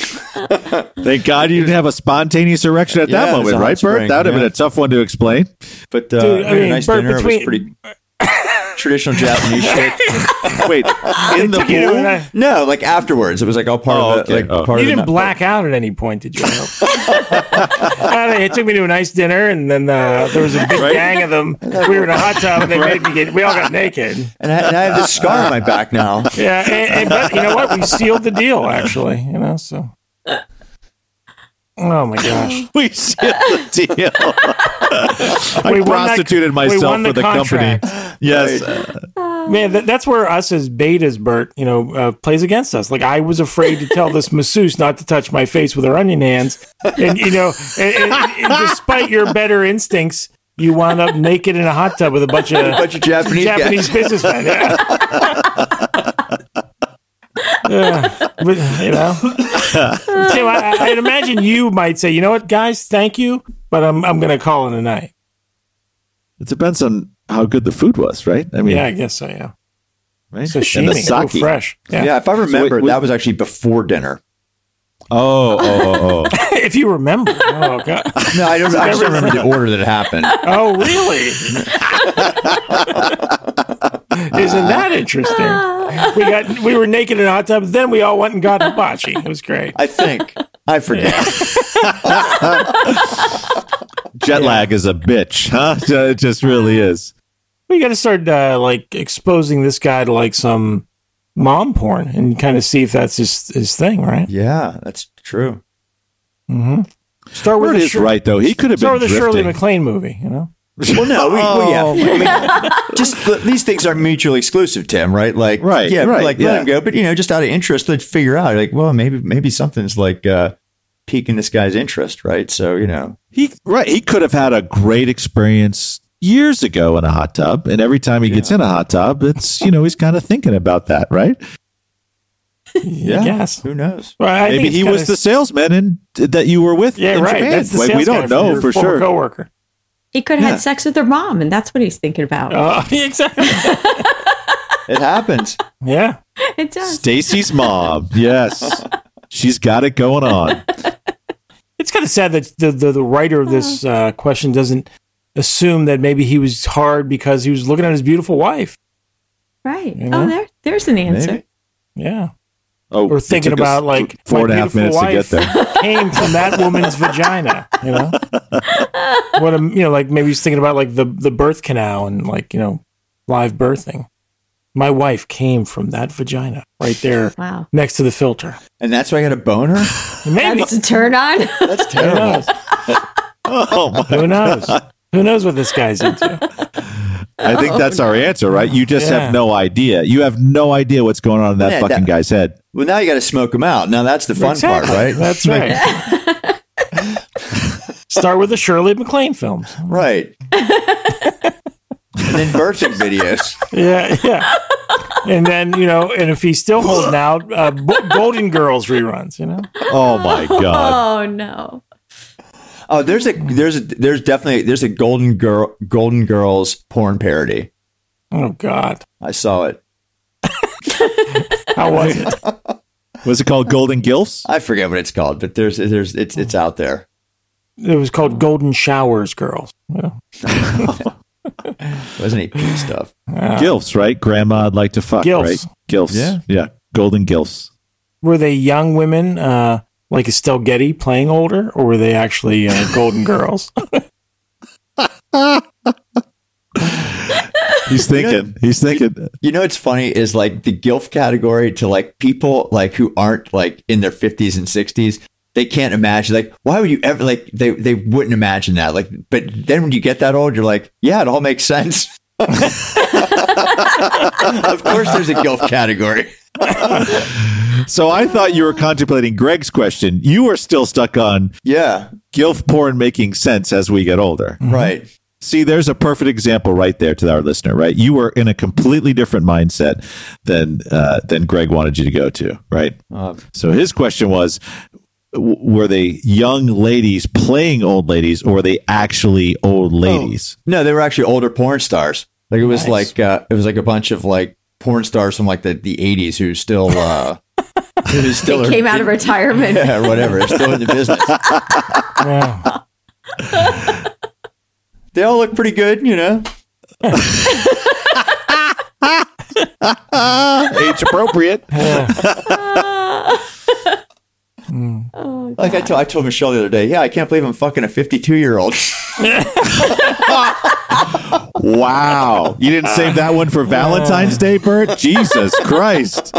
Thank God you didn't have a spontaneous erection at Yeah, that moment, right, Bert? That would have been a tough one to explain. But uh, Dude, I mean, a nice Bert, dinner. between- it was pretty traditional Japanese shit. Wait, in the You know, pool? I- No, like afterwards, it was like all part Oh, of the okay. like Oh. part you of didn't black out at any point, did you? I know. it took me to a nice dinner, and then uh, there was a big Right. gang of them. We were in a hot tub, and they made me get. We all got naked. And I, and I have this scar on my back now. Yeah, and, and, but you know what? We sealed the deal, actually. You know, so. Oh my gosh! We sealed the deal. I We won that- prostituted we myself won for the the company. contract. Yes. Man, that, that's where us as betas, Bert, you know, uh, plays against us. Like I was afraid to tell this masseuse not to touch my face with her onion hands, and you know, and, and- and despite your better instincts, you wound up naked in a hot tub with a bunch of A bunch of Japanese, Japanese businessmen. Yeah. Yeah, but, you know, Tim, I, I'd imagine you might say, you know what, guys, thank you, but I'm I'm going to call it a night. It depends on how good the food was, right? I mean, Yeah, I guess so. Yeah, right? so and the sake. fresh. Yeah. Yeah, if I remember, wait, that was actually before dinner. Oh, oh, oh, oh. if you remember. Oh god. No, I don't. I just remember the order that it happened. Oh, really? Isn't that interesting? We got we were naked in a hot tub. Then we all went and got hibachi. It was great. I think I forget. Jet lag is a bitch, huh? It just really is. We got to start uh, like exposing this guy to like some mom porn and kind of see if that's his his thing, right? Yeah, that's true. Start with Bert the is right, though. He could have Start been with the Shirley drifting. MacLaine movie. You know. Well, no, we, well, yeah. Oh. I mean, just these things are mutually exclusive, Tim. Right? Like, Right, Yeah, right, like yeah. let him go, but you know, just out of interest, let's figure out. Like, well, maybe maybe something's like uh, piquing this guy's interest, right? So you know, He right. He could have had a great experience years ago in a hot tub, and every time he gets in a hot tub, it's you know he's kind of thinking about that, right? Yeah. I guess. Who knows? Well, I Maybe he kinda- was the salesman and that you were with yeah in right. Japan. That's the Like, we don't from know your for former sure. Coworker. He could have Yeah. had sex with her mom, and that's what he's thinking about. Uh, exactly. It happens. yeah. it does. Stacy's mom. Yes. She's got it going on. It's kind of sad that the, the, the writer of this uh, question doesn't assume that maybe he was hard because he was looking at his beautiful wife. Right. You oh, know? Oh, there, there's an answer. Maybe. Yeah. Oh, Or it thinking about like four my and a half minutes to get there. came from that woman's vagina. You know, what a you know like maybe he's thinking about like the the birth canal and like you know live birthing. My wife came from that vagina right there Wow. next to the filter. And that's why I got a boner? Maybe That's a turn on. That's who terrible. Oh my! Who knows? Who knows what this guy's into? I think that's our answer, right? You just Yeah. have no idea. You have no idea what's going on in that Yeah, fucking that- guy's head. Well, now you got to smoke them out. Now that's the fun Exactly. part, right? That's right. Start with the Shirley MacLaine films. Right. and then birthing videos. Yeah, yeah. And then you know, and if he's still holding out, uh, Golden Girls reruns. You know, Oh my god! Oh no. Oh, there's a there's a there's definitely there's a Golden Girl Golden Girls porn parody. oh God, I saw it. how was it? Was it called Golden Gilfs? I forget what it's called, but there's there's it's it's out there. It was called Golden Showers Girls. Yeah. Wasn't any pink stuff? Gilfs, right? Grandma, I'd like to fuck, Gilfs. right? Gilfs. Yeah. yeah. Golden Gilfs. Were they young women uh, like Estelle Getty playing older, or were they actually uh, Golden Girls? He's thinking. He's thinking. You know what's funny is like the GILF category to like people like who aren't like in their 50s and 60s. They can't imagine like why would you ever like they they wouldn't imagine that like but then when you get that old you're like yeah it all makes sense. Of course there's a GILF category. So I thought you were contemplating Greg's question. You were still stuck on Yeah, Gilf porn making sense as we get older. right. See, there's a perfect example right there to our listener, right? You were in a completely different mindset than uh, than Greg wanted you to go to, right? Uh, So his question was w- were they young ladies playing old ladies or were they actually old ladies? No, they were actually older porn stars. Like it was Nice. like uh, it was like a bunch of like porn stars from like the, the 80s who still uh who still They are- came out of retirement. yeah, or whatever. They're still in the business. Yeah. They all look pretty good, you know. Age appropriate. Like I told I told Michelle the other day, yeah, I can't believe I'm fucking a 52 year old. Wow. You didn't save that one for Valentine's Day, Bert? Jesus Christ.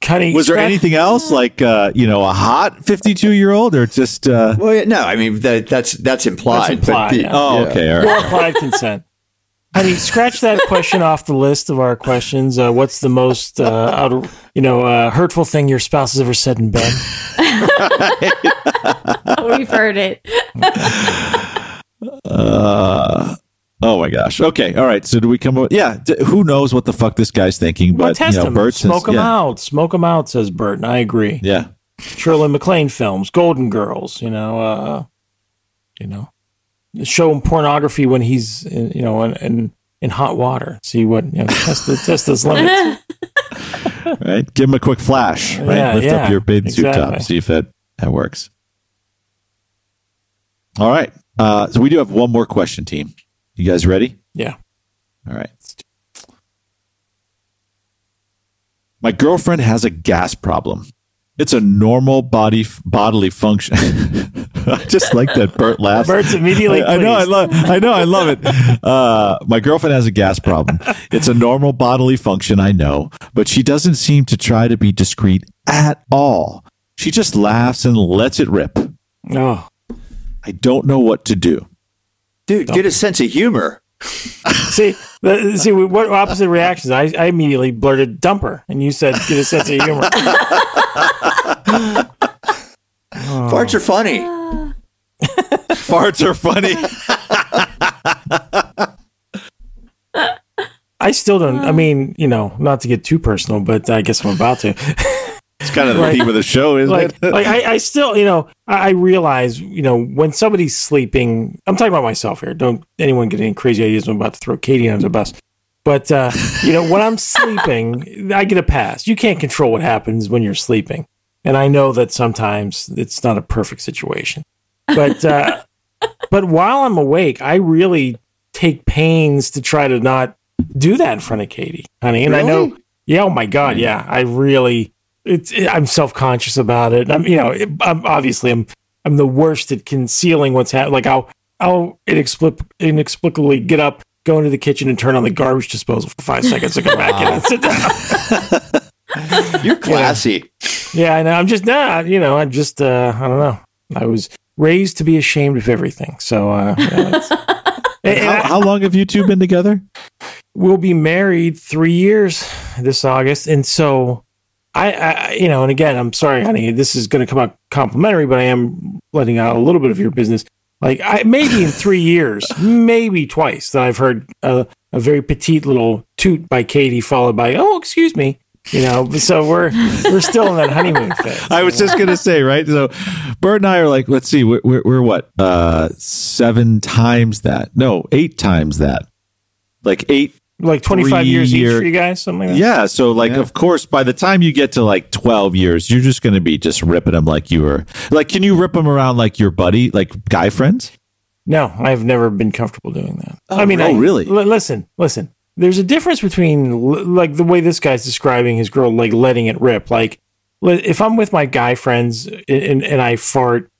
Cutting, Was there anything else like uh, you know, a hot 52-year-old or just uh Well, yeah, no, I mean that, that's that's implied. That's implied, the- yeah. Oh, yeah. okay. All Or right. applied consent? Honey, scratch that question off the list of our questions. Uh, what's the most, uh, out of, you know, uh, hurtful thing your spouse has ever said in bed? We've heard it. Uh, oh my gosh. Okay. All right. So do we come up? Yeah. D- who knows what the fuck this guy's thinking? But Well, But test you know, him. Bert says- Smoke him yeah, out. Smoke him out, says Bert, and I agree. Yeah. Shirley MacLaine films, Golden Girls, you know, uh, you know, show him pornography when he's, in, you know, in, in, in hot water. See what, you know, test, the, test his limits. Right. Give him a quick flash. Right. Yeah, Lift yeah, up your bathing suit top. See if that that works. All right. Uh, so we do have one more question, team. You guys ready? Yeah. All right. My girlfriend has a gas problem. It's a normal body bodily function. I just like that Bert laughs. Bert's immediately I, I know, I love, I know, I love it. Uh, my girlfriend has a gas problem. It's a normal bodily function, I know, but she doesn't seem to try to be discreet at all. She just laughs and lets it rip. Oh, I don't know what to do. Dude, get a sense of humor. see, the, see, what opposite reactions? I, I immediately blurted dumper, and you said get a sense of humor. Farts are funny. Farts are funny. I I still don't. I mean, you know, not to get too personal, but I guess I'm about to. It's kind of the Like- theme of the show, isn't like, it? like I, I still, you know, I, I realize, you know, when somebody's sleeping, I'm talking about myself here. Don't anyone get any crazy ideas. I'm about to throw Katie under the bus. But, uh, you know, when I'm sleeping, I get a pass. You can't control what happens when you're sleeping. And I know that sometimes it's not a perfect situation. But, uh, but while I'm awake, I really take pains to try to not do that in front of Katie, honey. And I know, yeah, oh my God, yeah, I really, it's, I'm self conscious about it. I'm, you know, it, I'm obviously I'm, I'm the worst at concealing what's happening. Like I'll, I'll inexplic- inexplicably get up, go into the kitchen, and turn on the garbage disposal for five seconds, and come back in and sit down. You're classy. Yeah, I know. I'm just not. You know, I'm just. Uh, I don't know. I was raised to be ashamed of everything. So, uh, you know, it's- and- and how, I- how long have you two been together? we'll be married three years this August, and so I, I, you know, and again, I'm sorry, honey, this is going to come out complimentary, but I am letting out a little bit of your business. Like, I maybe in three years, maybe twice that I've heard a, a very petite little toot by Katie, followed by, "Oh, excuse me," you know. So we're we're still in that honeymoon phase. I was just gonna say, right? So, Bert and I are like, let's see, we're, we're, we're what, uh, seven times that? No, eight times that. Like eight. Like 25 years each for you guys, something like that. Yeah. So, like, Yeah. of course, by the time you get to like twelve years, you're just gonna be just ripping them like you were. Like, can you rip them around like your buddy, like guy friends? No, I've never been comfortable doing that. Oh, I mean, oh, I, really? li- listen, listen. There's a difference between l- like the way this guy's describing his girl, like letting it rip. Like, li- if I'm with my guy friends and, and, and I fart,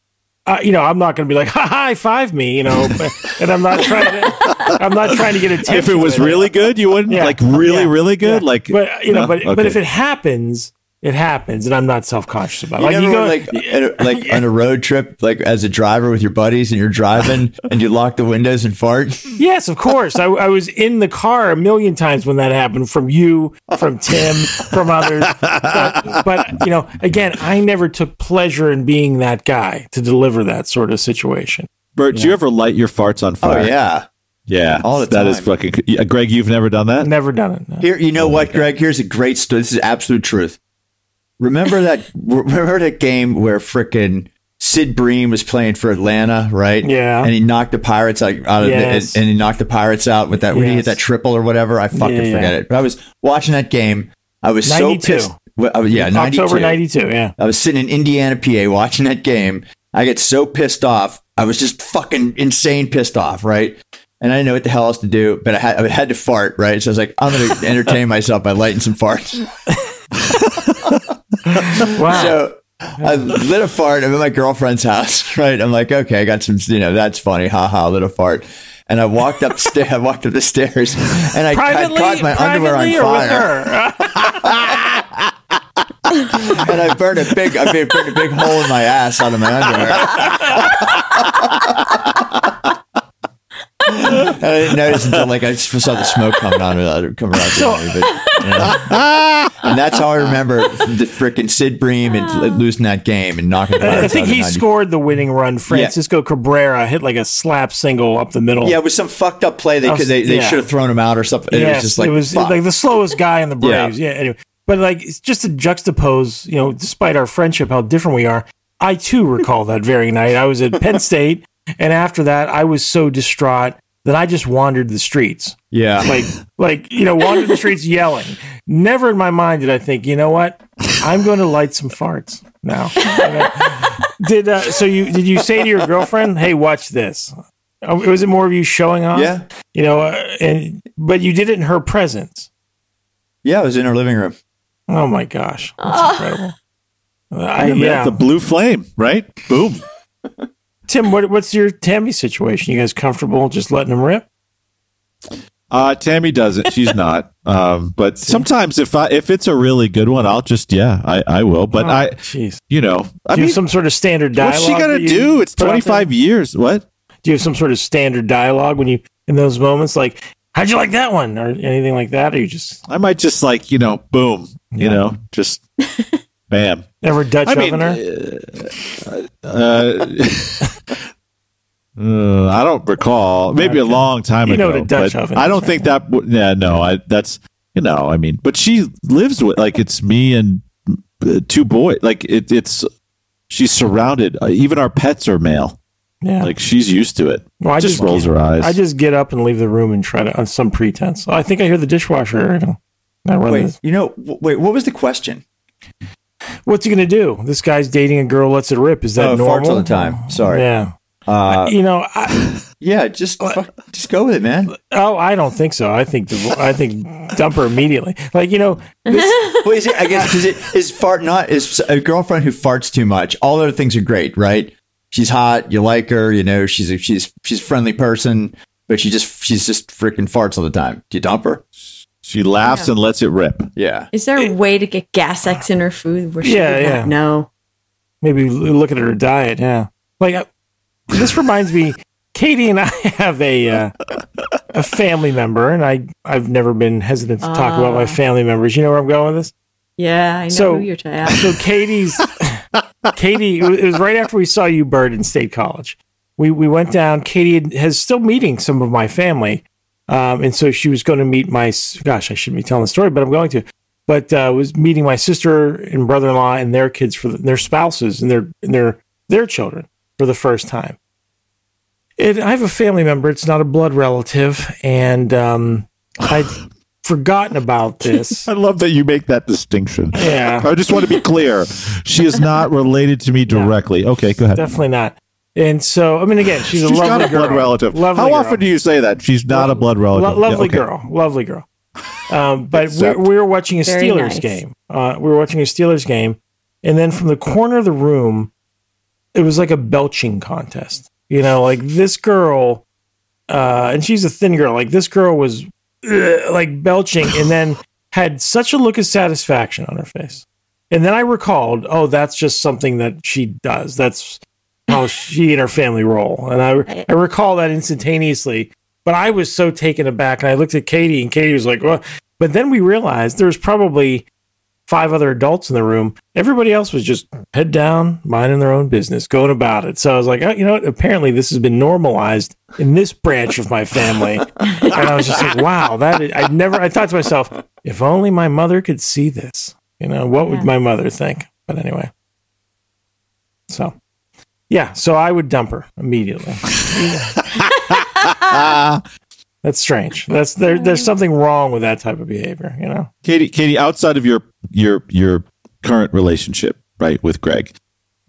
uh, you know, I'm not going to be like, "Ha, high five me, you know, but- and I'm not trying to, I'm not trying to get attention. If it was really good, you wouldn't Yeah. like really, Yeah. really good. Yeah. Like, but you know, No? but but if it happens, it happens, and I'm not self conscious about it. You Like you go, like at a- like on a road trip, like as a driver with your buddies, and you're driving, and you lock the windows and fart. Yes, of course. I, I was in the car a million times when that happened from you, from Tim, from others. But, but, you know, again, I never took pleasure in being that guy to deliver that sort of situation. Bert, do you ever light your farts on fire? Oh fire? yeah. yeah. All the That is time. fucking. Uh, Greg, you've never done that. Never done it. no. Here, you know oh what, Greg? Here's a great story. This is absolute truth. Remember that? remember that game where frickin' Sid Bream was playing for Atlanta, right? Yeah. And he knocked the Pirates out, out of Yes. the, and he knocked the Pirates out with that when he hit that triple or whatever. I fucking Yeah, yeah. forget it. But I was watching that game. I was 92. so pissed. Well, I was- yeah, 92. October 92, yeah. I was sitting in Indiana, PA, watching that game. I get so pissed off. I was just fucking insane pissed off, right? And I didn't know what the hell else to do, but I had, I had to fart, right? So I was like, I'm going to entertain myself by lighting some farts. Wow. So I lit a fart. I'm at my girlfriend's house, right? I'm like, okay, I got some, you know, that's funny. Ha ha, lit a fart. And I walked upstairs, I walked up the stairs and I, I caught my underwear on fire. And I burned a big, I burned a big hole in my ass out of my underwear. Uh, and I didn't notice until like I just saw the smoke coming on it, uh, coming out. So- of me, but, you know. and that's how I remember the freaking Sid Bream and losing that game and knocking. the I think he 90. scored the winning run. Francisco Cabrera hit like a slap single up the middle. Yeah, it was some fucked up play. They was- could, they, they yeah. should have thrown him out or something. And it was just like, it was fuck. like the slowest guy in the Braves. Yeah. Anyway, but like just to juxtapose, you know, despite our friendship, how different we are. I too recall that very night. I was at Penn State, and after that, I was so distraught that I just wandered the streets, yeah. like, like you know, wandered the streets yelling. Never in my mind did I think, you know what, I'm going to light some farts now. did uh, so? You did you say to your girlfriend, "Hey, watch this"? Uh, Was it more of you showing off? yeah. you know, uh, and but you did it in her presence. Yeah, I was in her living room. Oh my gosh, that's incredible. Uh, I, Yeah, yeah, The blue flame, right? Boom. Tim, what, what's your Tammy situation? You guys comfortable just letting him rip? Uh, Tammy doesn't. She's not. Um, but sometimes if I if it's a really good one, I'll just yeah, I, I will. But Oh, I, jeez, you know, I do you mean, some sort of standard dialogue? what's she gonna do? It's twenty five years. What? Do you have some sort of standard dialogue when you in those moments, like "How'd you like that one?" or anything like that? Or you just I might just like you know, boom, you know, just bam. never Dutch I mean, oven her? uh, uh, Uh, I don't recall. Maybe a long time You know ago. what a Dutch but oven I don't right? think that. w- Yeah, no. I that's you know. I mean, but she lives with like it's me and uh, two boys. Like it, it's she's surrounded. Uh, even our pets are male. Yeah. Like she's used to it. Well, I just, just- rolls her eyes. I just get up and leave the room and try to on some pretense. I think I hear the dishwasher. I don't- I run Wait, this. you know, w- wait, what was the question? What's he gonna do? This guy's dating a girl. Lets it rip. Is that farts normal? all the time. Sorry. Yeah. Uh, you know, I, yeah, just fuck, just go with it, man. oh, I don't think so. I think the, I think dump her immediately. Like you know, this, well, is it, I guess because it is fart not is a girlfriend who farts too much. All other things are great, right? She's hot, you like her, you know, she's a, she's she's a friendly person, but she just she's just freaking farts all the time. Do you dump her? She laughs Yeah. and lets it rip. Yeah. Is there a way to get gas X in her food where she Yeah, yeah. know? maybe look at her diet. Yeah. Like uh, this reminds me. Katie and I have a uh, a family member, and I I've never been hesitant to talk about my Ah. family members. You know where I'm going with this? Yeah, I know So- who you're trying to So Katie's Katie. It was right after we saw you, Bert, in State College. We we went down. Katie has still meeting some of my family, um, and so she was going to meet my. Gosh, I shouldn't be telling the story, but I'm going to. But uh, was meeting my sister and brother-in-law and their kids for the, their spouses and their and their their children for the first time. And I have a family member. It's not a blood relative, and um, I'd forgotten about this. I love that you make that distinction. Yeah. I just want to be clear. She is not related to me directly. Okay, go ahead. Definitely not. And so, I mean, again, she's a She's lovely not a girl. blood relative. Lovely How girl. often do you say that? She's not a blood relative. Lo- lovely Yeah, okay. girl, lovely girl. Um, but we, Except- we were watching a Very Steelers nice. game. Uh, we were watching a Steelers game, and then from the corner of the room, it was like a belching contest. You know, like this girl, uh, and she's a thin girl. Like this girl was uh, like belching, and then had such a look of satisfaction on her face. And then I recalled, oh, that's just something that she does. That's how she and her family roll. And I, I recall that instantaneously. But I was so taken aback, and I looked at Katie, and Katie was like, "Well," but then we realized there was probably five other adults in the room. Everybody else was just head down, minding their own business, going about it. So I was like, oh, you know what? Apparently, this has been normalized in this branch of my family. and I was just like, wow, that is, I never. I thought to myself, if only my mother could see this. You know, what would my mother think? But anyway, so yeah, so I would dump her immediately. That's strange. That's there. There's something wrong with that type of behavior. You know. Katie, Katie, outside of your your your current relationship, right, with Greg,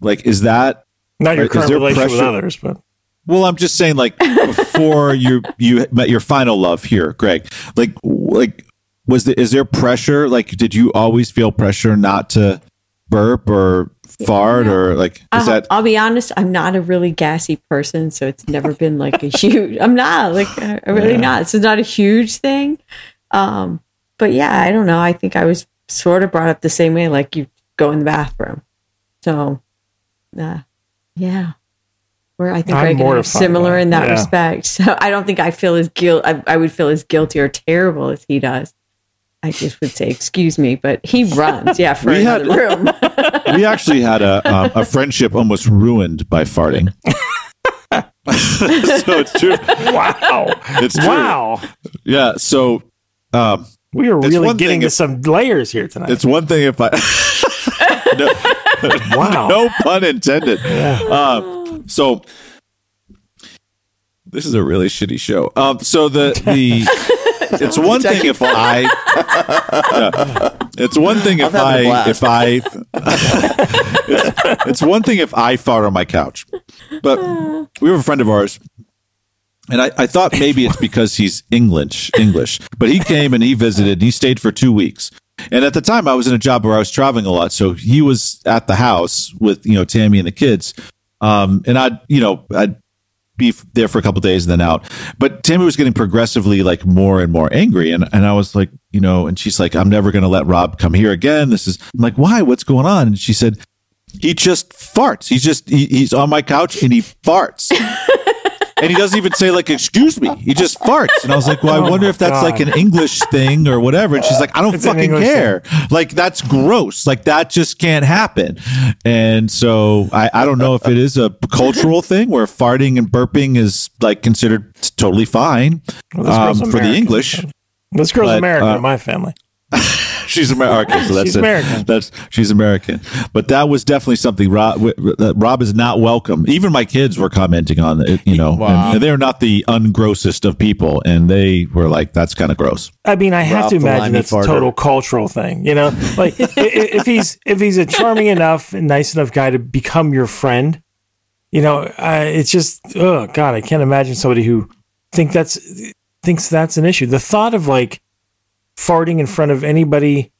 like is that Not your Right, current relationship with pressure- others, but well, I'm just saying, like before you you met your final love here, Greg. Like like was the is there pressure? Like, did you always feel pressure not to burp or fart or like is I'll, that I'll be honest, I'm not a really gassy person, so it's never been like a huge. I'm not like I I really not. So it's not a huge thing. Um, but yeah, I don't know. I think I was sort of brought up the same way, like you go in the bathroom. So, uh, yeah, where I think I'm Greg I are similar in that Yeah. respect. So I don't think I feel as guilt. I, I would feel as guilty or terrible as he does. I just would say, "Excuse me," but he runs, yeah, for We had- another room. we actually had a um, a friendship almost ruined by farting. so it's true. wow, It's true. wow, Yeah. So um, we are really getting thing to if- some layers here tonight. it's one thing if I no, Wow. no pun intended. Uh, so this is a really shitty show. Um, so the the it's one thing if I Yeah. it's one thing if I if I it's, it's one thing if I fart on my couch, but we have a friend of ours. And I, I thought maybe it's because he's English, English, but he came and he visited and he stayed for two weeks. And at the time I was in a job where I was traveling a lot. So he was at the house with, you know, Tammy and the kids. Um, and I'd, you know, I'd be there for a couple days and then out. But Tammy was getting progressively like more and more angry. And, and I was like, you know, and she's like, I'm never going to let Rob come here again. This is I'm like, why? What's going on? And she said, he just farts. He's just, he, he's on my couch and he farts. and he doesn't even say like "excuse me." He just farts, and I was like, "Well, I Oh wonder if that's like an English thing or whatever." And she's like, "I don't It's fucking care. Like that's gross. Like that just can't happen." And so I, I don't know if it is a cultural thing where farting and burping is like considered totally fine Well, um, for the English. This girl's But, American uh, in my family. She's American. So that's She's it. American. That's she's American. But that was definitely something. Rob, Rob is not welcome. Even my kids were commenting on it. You know, Wow. and they're not the ungrossest of people, and they were like, "That's kind of gross." I mean, I have Ralph to imagine limey that's a total cultural thing. You know, like i- i- if he's if he's a charming enough and nice enough guy to become your friend, you know, uh, it's just oh god, I can't imagine somebody who think that's thinks that's an issue. The thought of like farting in front of anybody,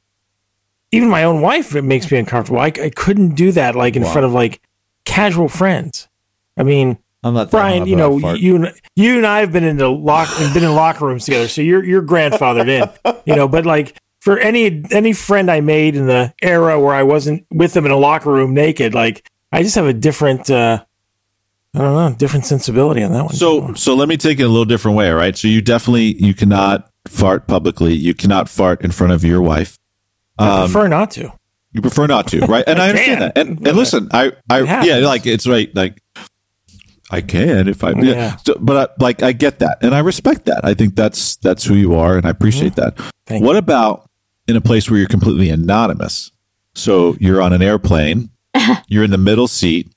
even my own wife, it makes me uncomfortable. I, I couldn't do that like in front of like casual friends. I mean, I'm not. Brian, you know, you and you and I have been in the lock been in locker rooms together, so you're you're grandfathered in, you know. But like for any any friend I made in the era where I wasn't with them in a locker room naked, like I just have a different, uh I don't know, different sensibility on that one. So, so let me take it a little different way. All right. So you definitely you cannot fart publicly. You cannot fart in front of your wife. I prefer not to. You prefer not to, right? And I understand can, that. And, but and listen, I, I, yeah, like it's right. Like I can if I, yeah. Yeah. So, but I, like I get that, and I respect that. I think that's that's who you are, and I appreciate that. Mm-hmm. Thank what about in a place where you're completely anonymous? So you're on an airplane, you're in the middle seat.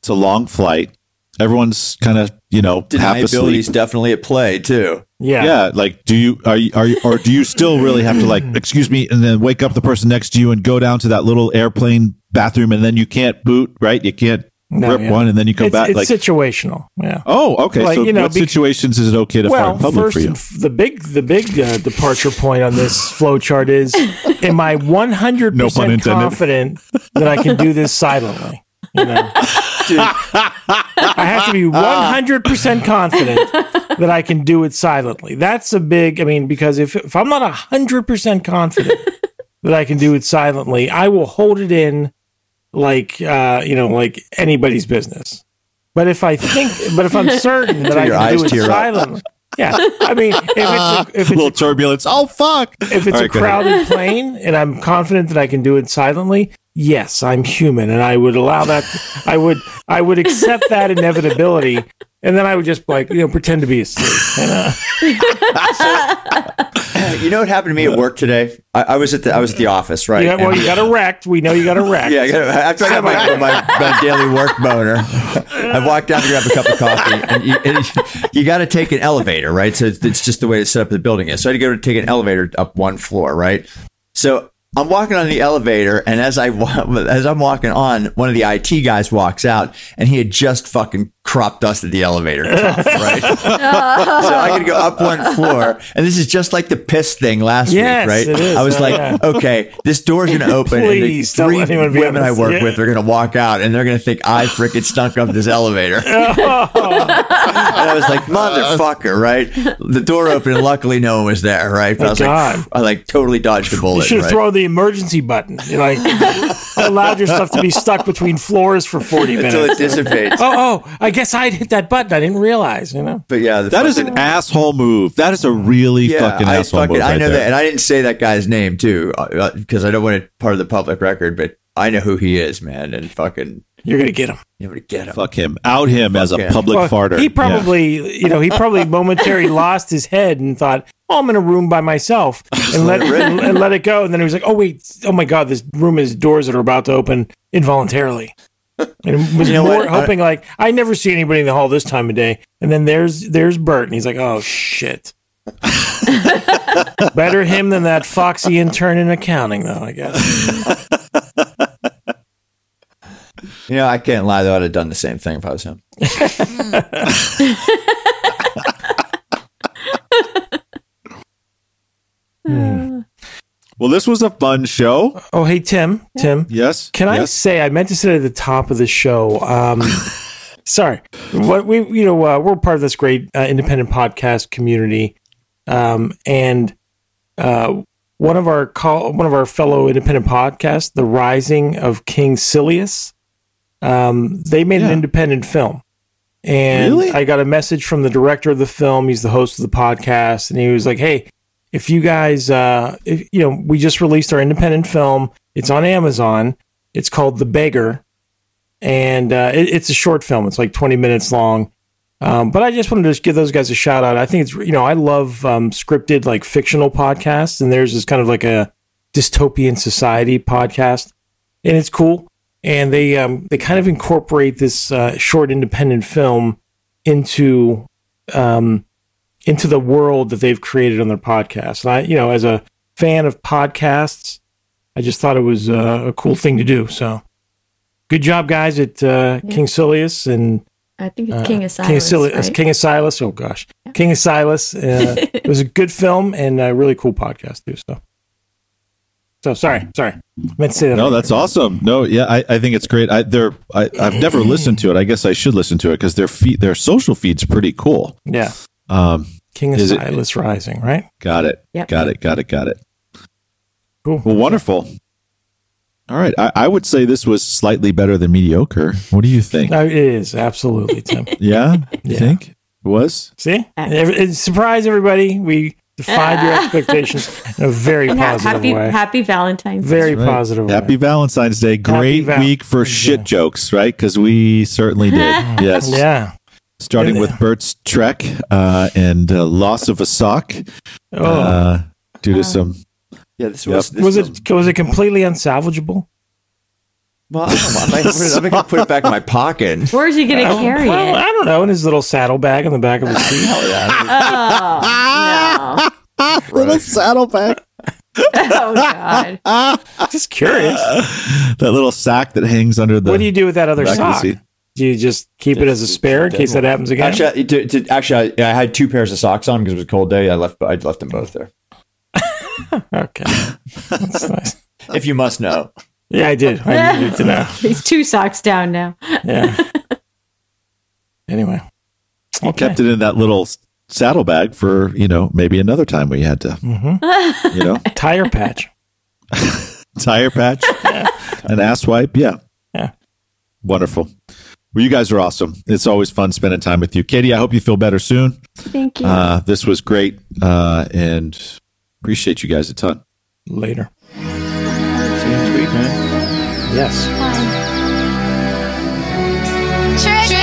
It's a long flight. Everyone's kind of you know half Deniability is definitely at play too. Yeah. Yeah, like do you are you are you or do you still really have to like excuse me and then wake up the person next to you and go down to that little airplane bathroom and then you can't boot right? You can't No, rip yeah. one and then you come It's, back it's like situational. Yeah. oh okay like, so you know, what bec- situations is it okay to fart Well, in public first, for you? the big the big uh, departure point on this flow chart is: Am I one hundred No pun percent intended. confident that I can do this silently? You know, I have to be one hundred percent confident that I can do it silently. That's a big. I mean, because if if I'm not hundred percent confident that I can do it silently, I will hold it in like uh, you know, like anybody's business. But if I think, but if I'm certain that I your can do eyes it tear up. silently, yeah. I mean, if it's a, if a little a, turbulence. Oh fuck! if it's All a right, go ahead. crowded plane and I'm confident that I can do it silently, yes, I'm human, and I would allow that. I would I would accept that inevitability, and then I would just like you know pretend to be asleep. And, uh, You know what happened to me at work today? I, I was at the I was at the office, right? you got, well, And- you got erect. We know you got erect. Yeah, I got, after I got my, my, my daily work boner, I walked down to grab a cup of coffee, and you, you got to take an elevator, right? So it's, it's just the way it's set up the building is. So I had to go to take an elevator up one floor, right? So I'm walking on the elevator, and as I as I'm walking on, one of the IT guys walks out, and he had just fucking crop dusted the elevator, right? so I could go up one floor, and this is just like the piss thing last Yes, week, right? I was Oh, like, yeah. okay, this door's going to open, and the three let anyone be on women I work Yeah. with are going to walk out, and they're going to think I freaking stunk up this elevator. Oh. and I was like, motherfucker, right? The door opened, and luckily no one was there, right? But I was God. like, I like totally dodged a You bullet. should have right? thrown the emergency button. You like allowed your stuff to be stuck between floors for 40 minutes until it dissipates. Oh, oh, I guess I'd hit that button. I didn't realize, you know. But yeah, the That is fucking- an asshole move. That is a really yeah, fucking I asshole fucking move. I right know there. that, and I didn't say that guy's name too uh, uh, because I don't want it part of the public record, but I know who he is, man, and fucking You're gonna get him. You're gonna get him. Fuck him. Out him as a him. public Well, farter. He Yeah. probably, you know, he probably momentarily lost his head and thought, "Oh, I'm in a room by myself," and let and, and let it go. And then he was like, "Oh wait, oh my god, this room has doors that are about to open involuntarily." And was You know more what? I- hoping like I never see anybody in the hall this time of day. And then there's there's Bert, and he's like, "Oh shit." Better him than that foxy intern in accounting, though. I guess. You know, I can't lie though. I'd have done the same thing if I was him. Hmm. Well, this was a fun show. Oh, hey Tim, Tim. Yes. Can I say I meant to say at the top of the show? Um, sorry, what we you know uh, we're part of this great uh, independent podcast community, um, and uh, one of our call one of our fellow independent podcasts, The Rising of King Silius, um, they made an independent film, And Really? I got a message from the director of the film. He's the host of the podcast, and he was like, "Hey, if you guys, uh, if, you know, we just released our independent film. It's on Amazon. It's called The Beggar, and uh, it, it's a short film. It's like 20 minutes long. Um, but I just wanted to give those guys a shout out. I think it's you know I love um, scripted like fictional podcasts, and theirs is kind of like a dystopian society podcast, and it's cool. And they um, they kind of incorporate this uh, short independent film into um, into the world that they've created on their podcast. And I, you know, as a fan of podcasts, I just thought it was uh, a cool thing to do. So, good job, guys, at uh, King Silius and I think it's uh, King of Silas. King of, Sil- right? King of Silas. Oh gosh, King of Silas. Uh, it was a good film and a really cool podcast too. So, so sorry, sorry, I meant to say that. No, that's awesome. No, yeah, I, I think it's great. I they're I, I've never listened to it. I guess I should listen to it because their feed their social feed's pretty cool. yeah. Um, King of Is it- Silas Rising, right? got it. Yep. Got it. Got it. Got it. Cool. Well, wonderful. All right, I, I would say this was slightly better than mediocre. What do you think? No, it is absolutely Tim. Yeah, you Yeah. think it was? See, Every- it- surprise everybody. We defied your expectations in a very And positive happy way. Happy Valentine's. Day. very Right. positive. Happy way. Valentine's Day. Great Val- week for shit jokes, right? Because we certainly did. Yes. Yeah. Starting with Bert's trek uh, and uh, loss of a sock Oh, uh, due to some. Yeah, this Yep. was. This was it was it completely unsalvageable? Well, I don't know. I'm gonna put it- I'm gonna put it back in my pocket. Where's he gonna carry well, it? I don't know. In his little saddlebag on the back of his seat. Oh, no. Little saddlebag. oh God. Just curious. that little sack that hangs under the. what do you do with that other back of sock? Seat. Do you just keep it as a spare in case that happens again? Actually, I- to, to, actually, I, I had two pairs of socks on because it was a cold day. I left. I left them both there. okay, that's nice. If you must know. Yeah, I did. I needed to know. He's two socks down now. Yeah. Anyway, You kept it in that little s- saddlebag for you know maybe another time we had to Mm-hmm. you know tire patch. tire patch, an ass wipe. Yeah, Yeah. wonderful. Well, you guys are awesome. It's always fun spending time with you, Katie. I hope you feel better soon. Thank you. Uh, this was great, uh, and appreciate you guys a ton. Later. See you next week, man. Yes. Trigger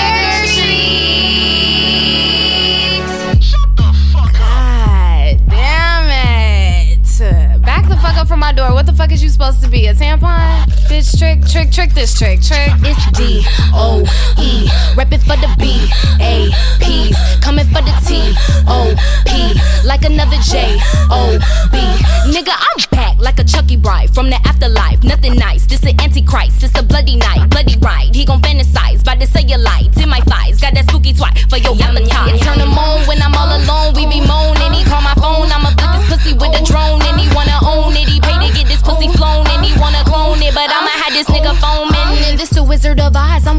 door. What the fuck is you supposed to be? A tampon? Bitch, trick, trick, trick this trick. Trick. It's D O E. Rep it for the B A P's. Coming for the T O P. Like another J O B. Nigga, I'm back like a Chucky bride from the afterlife. Nothing nice. This an antichrist. It's a bloody night. Bloody ride. He gon' fantasize. By the cellulite. In my thighs. Got that spooky twat for your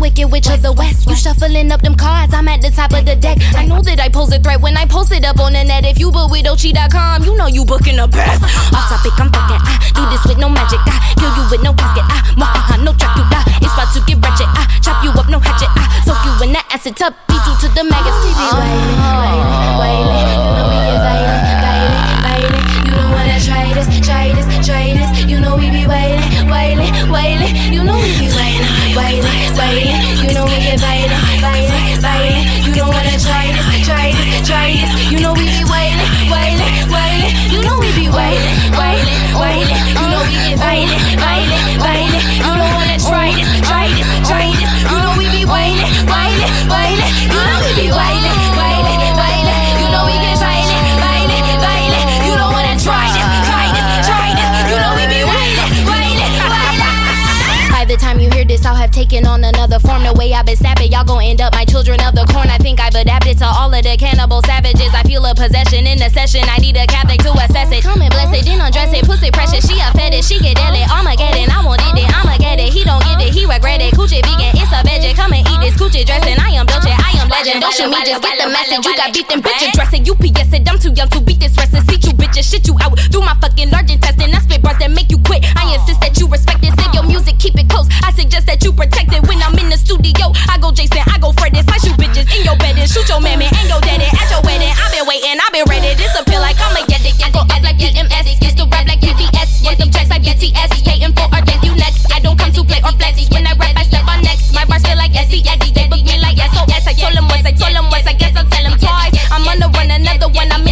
wicked witch of the West. You shuffling up them cards. I'm at the top of the deck. I know that I pose a threat when I post it up on the net. If you book with Ochi.com, you know you booking the best. Off topic, I'm fucking. I do this with no magic. I kill you with no casket. I mwahaha, no track you die. It's about to get ratchet. I chop you up, no hatchet. I soak you in that acid tub. Beat you to the maggots. We be wailing, wailing, wailing. You know we get violent, violent, violent. You don't wanna try this, try this, try this. You know we be wailing, wailing, wailing. You know we be wailing, wailing. You don't wanna try this, try this, try this. You know we be wailing, wailing, wailing. You know we be wailing. You know we. You don't wanna try this, try this, try this. You know we be. You know we be wailing, hear this, I'll have taken on another form. The way I've been stabbing, y'all gon' end up my children of the corn. I think I've adapted to all of the cannibal savages. I feel a possession in the session. I need a Catholic to assess it. Come and bless it, then undress it. Pussy precious, she a fetish. She get it, Armageddon. I want it, then give regret it. Coochie vegan, it's a veggie. Come and eat this coochie dressing. I am Doechii, I am legend. Don't shoot me, just get the message. You got beef, then bitch dressing. UPS it, I'm too young to beat this wrestling. See you bitches, shit you out through my fucking large intestine. I spit bars that make you quit. I insist that you respect it. Sing your music, keep it close. I suggest that you protect it when I'm in the studio. I go Jason, I go Fred, I shoot bitches in your bed and shoot your mammy. When I'm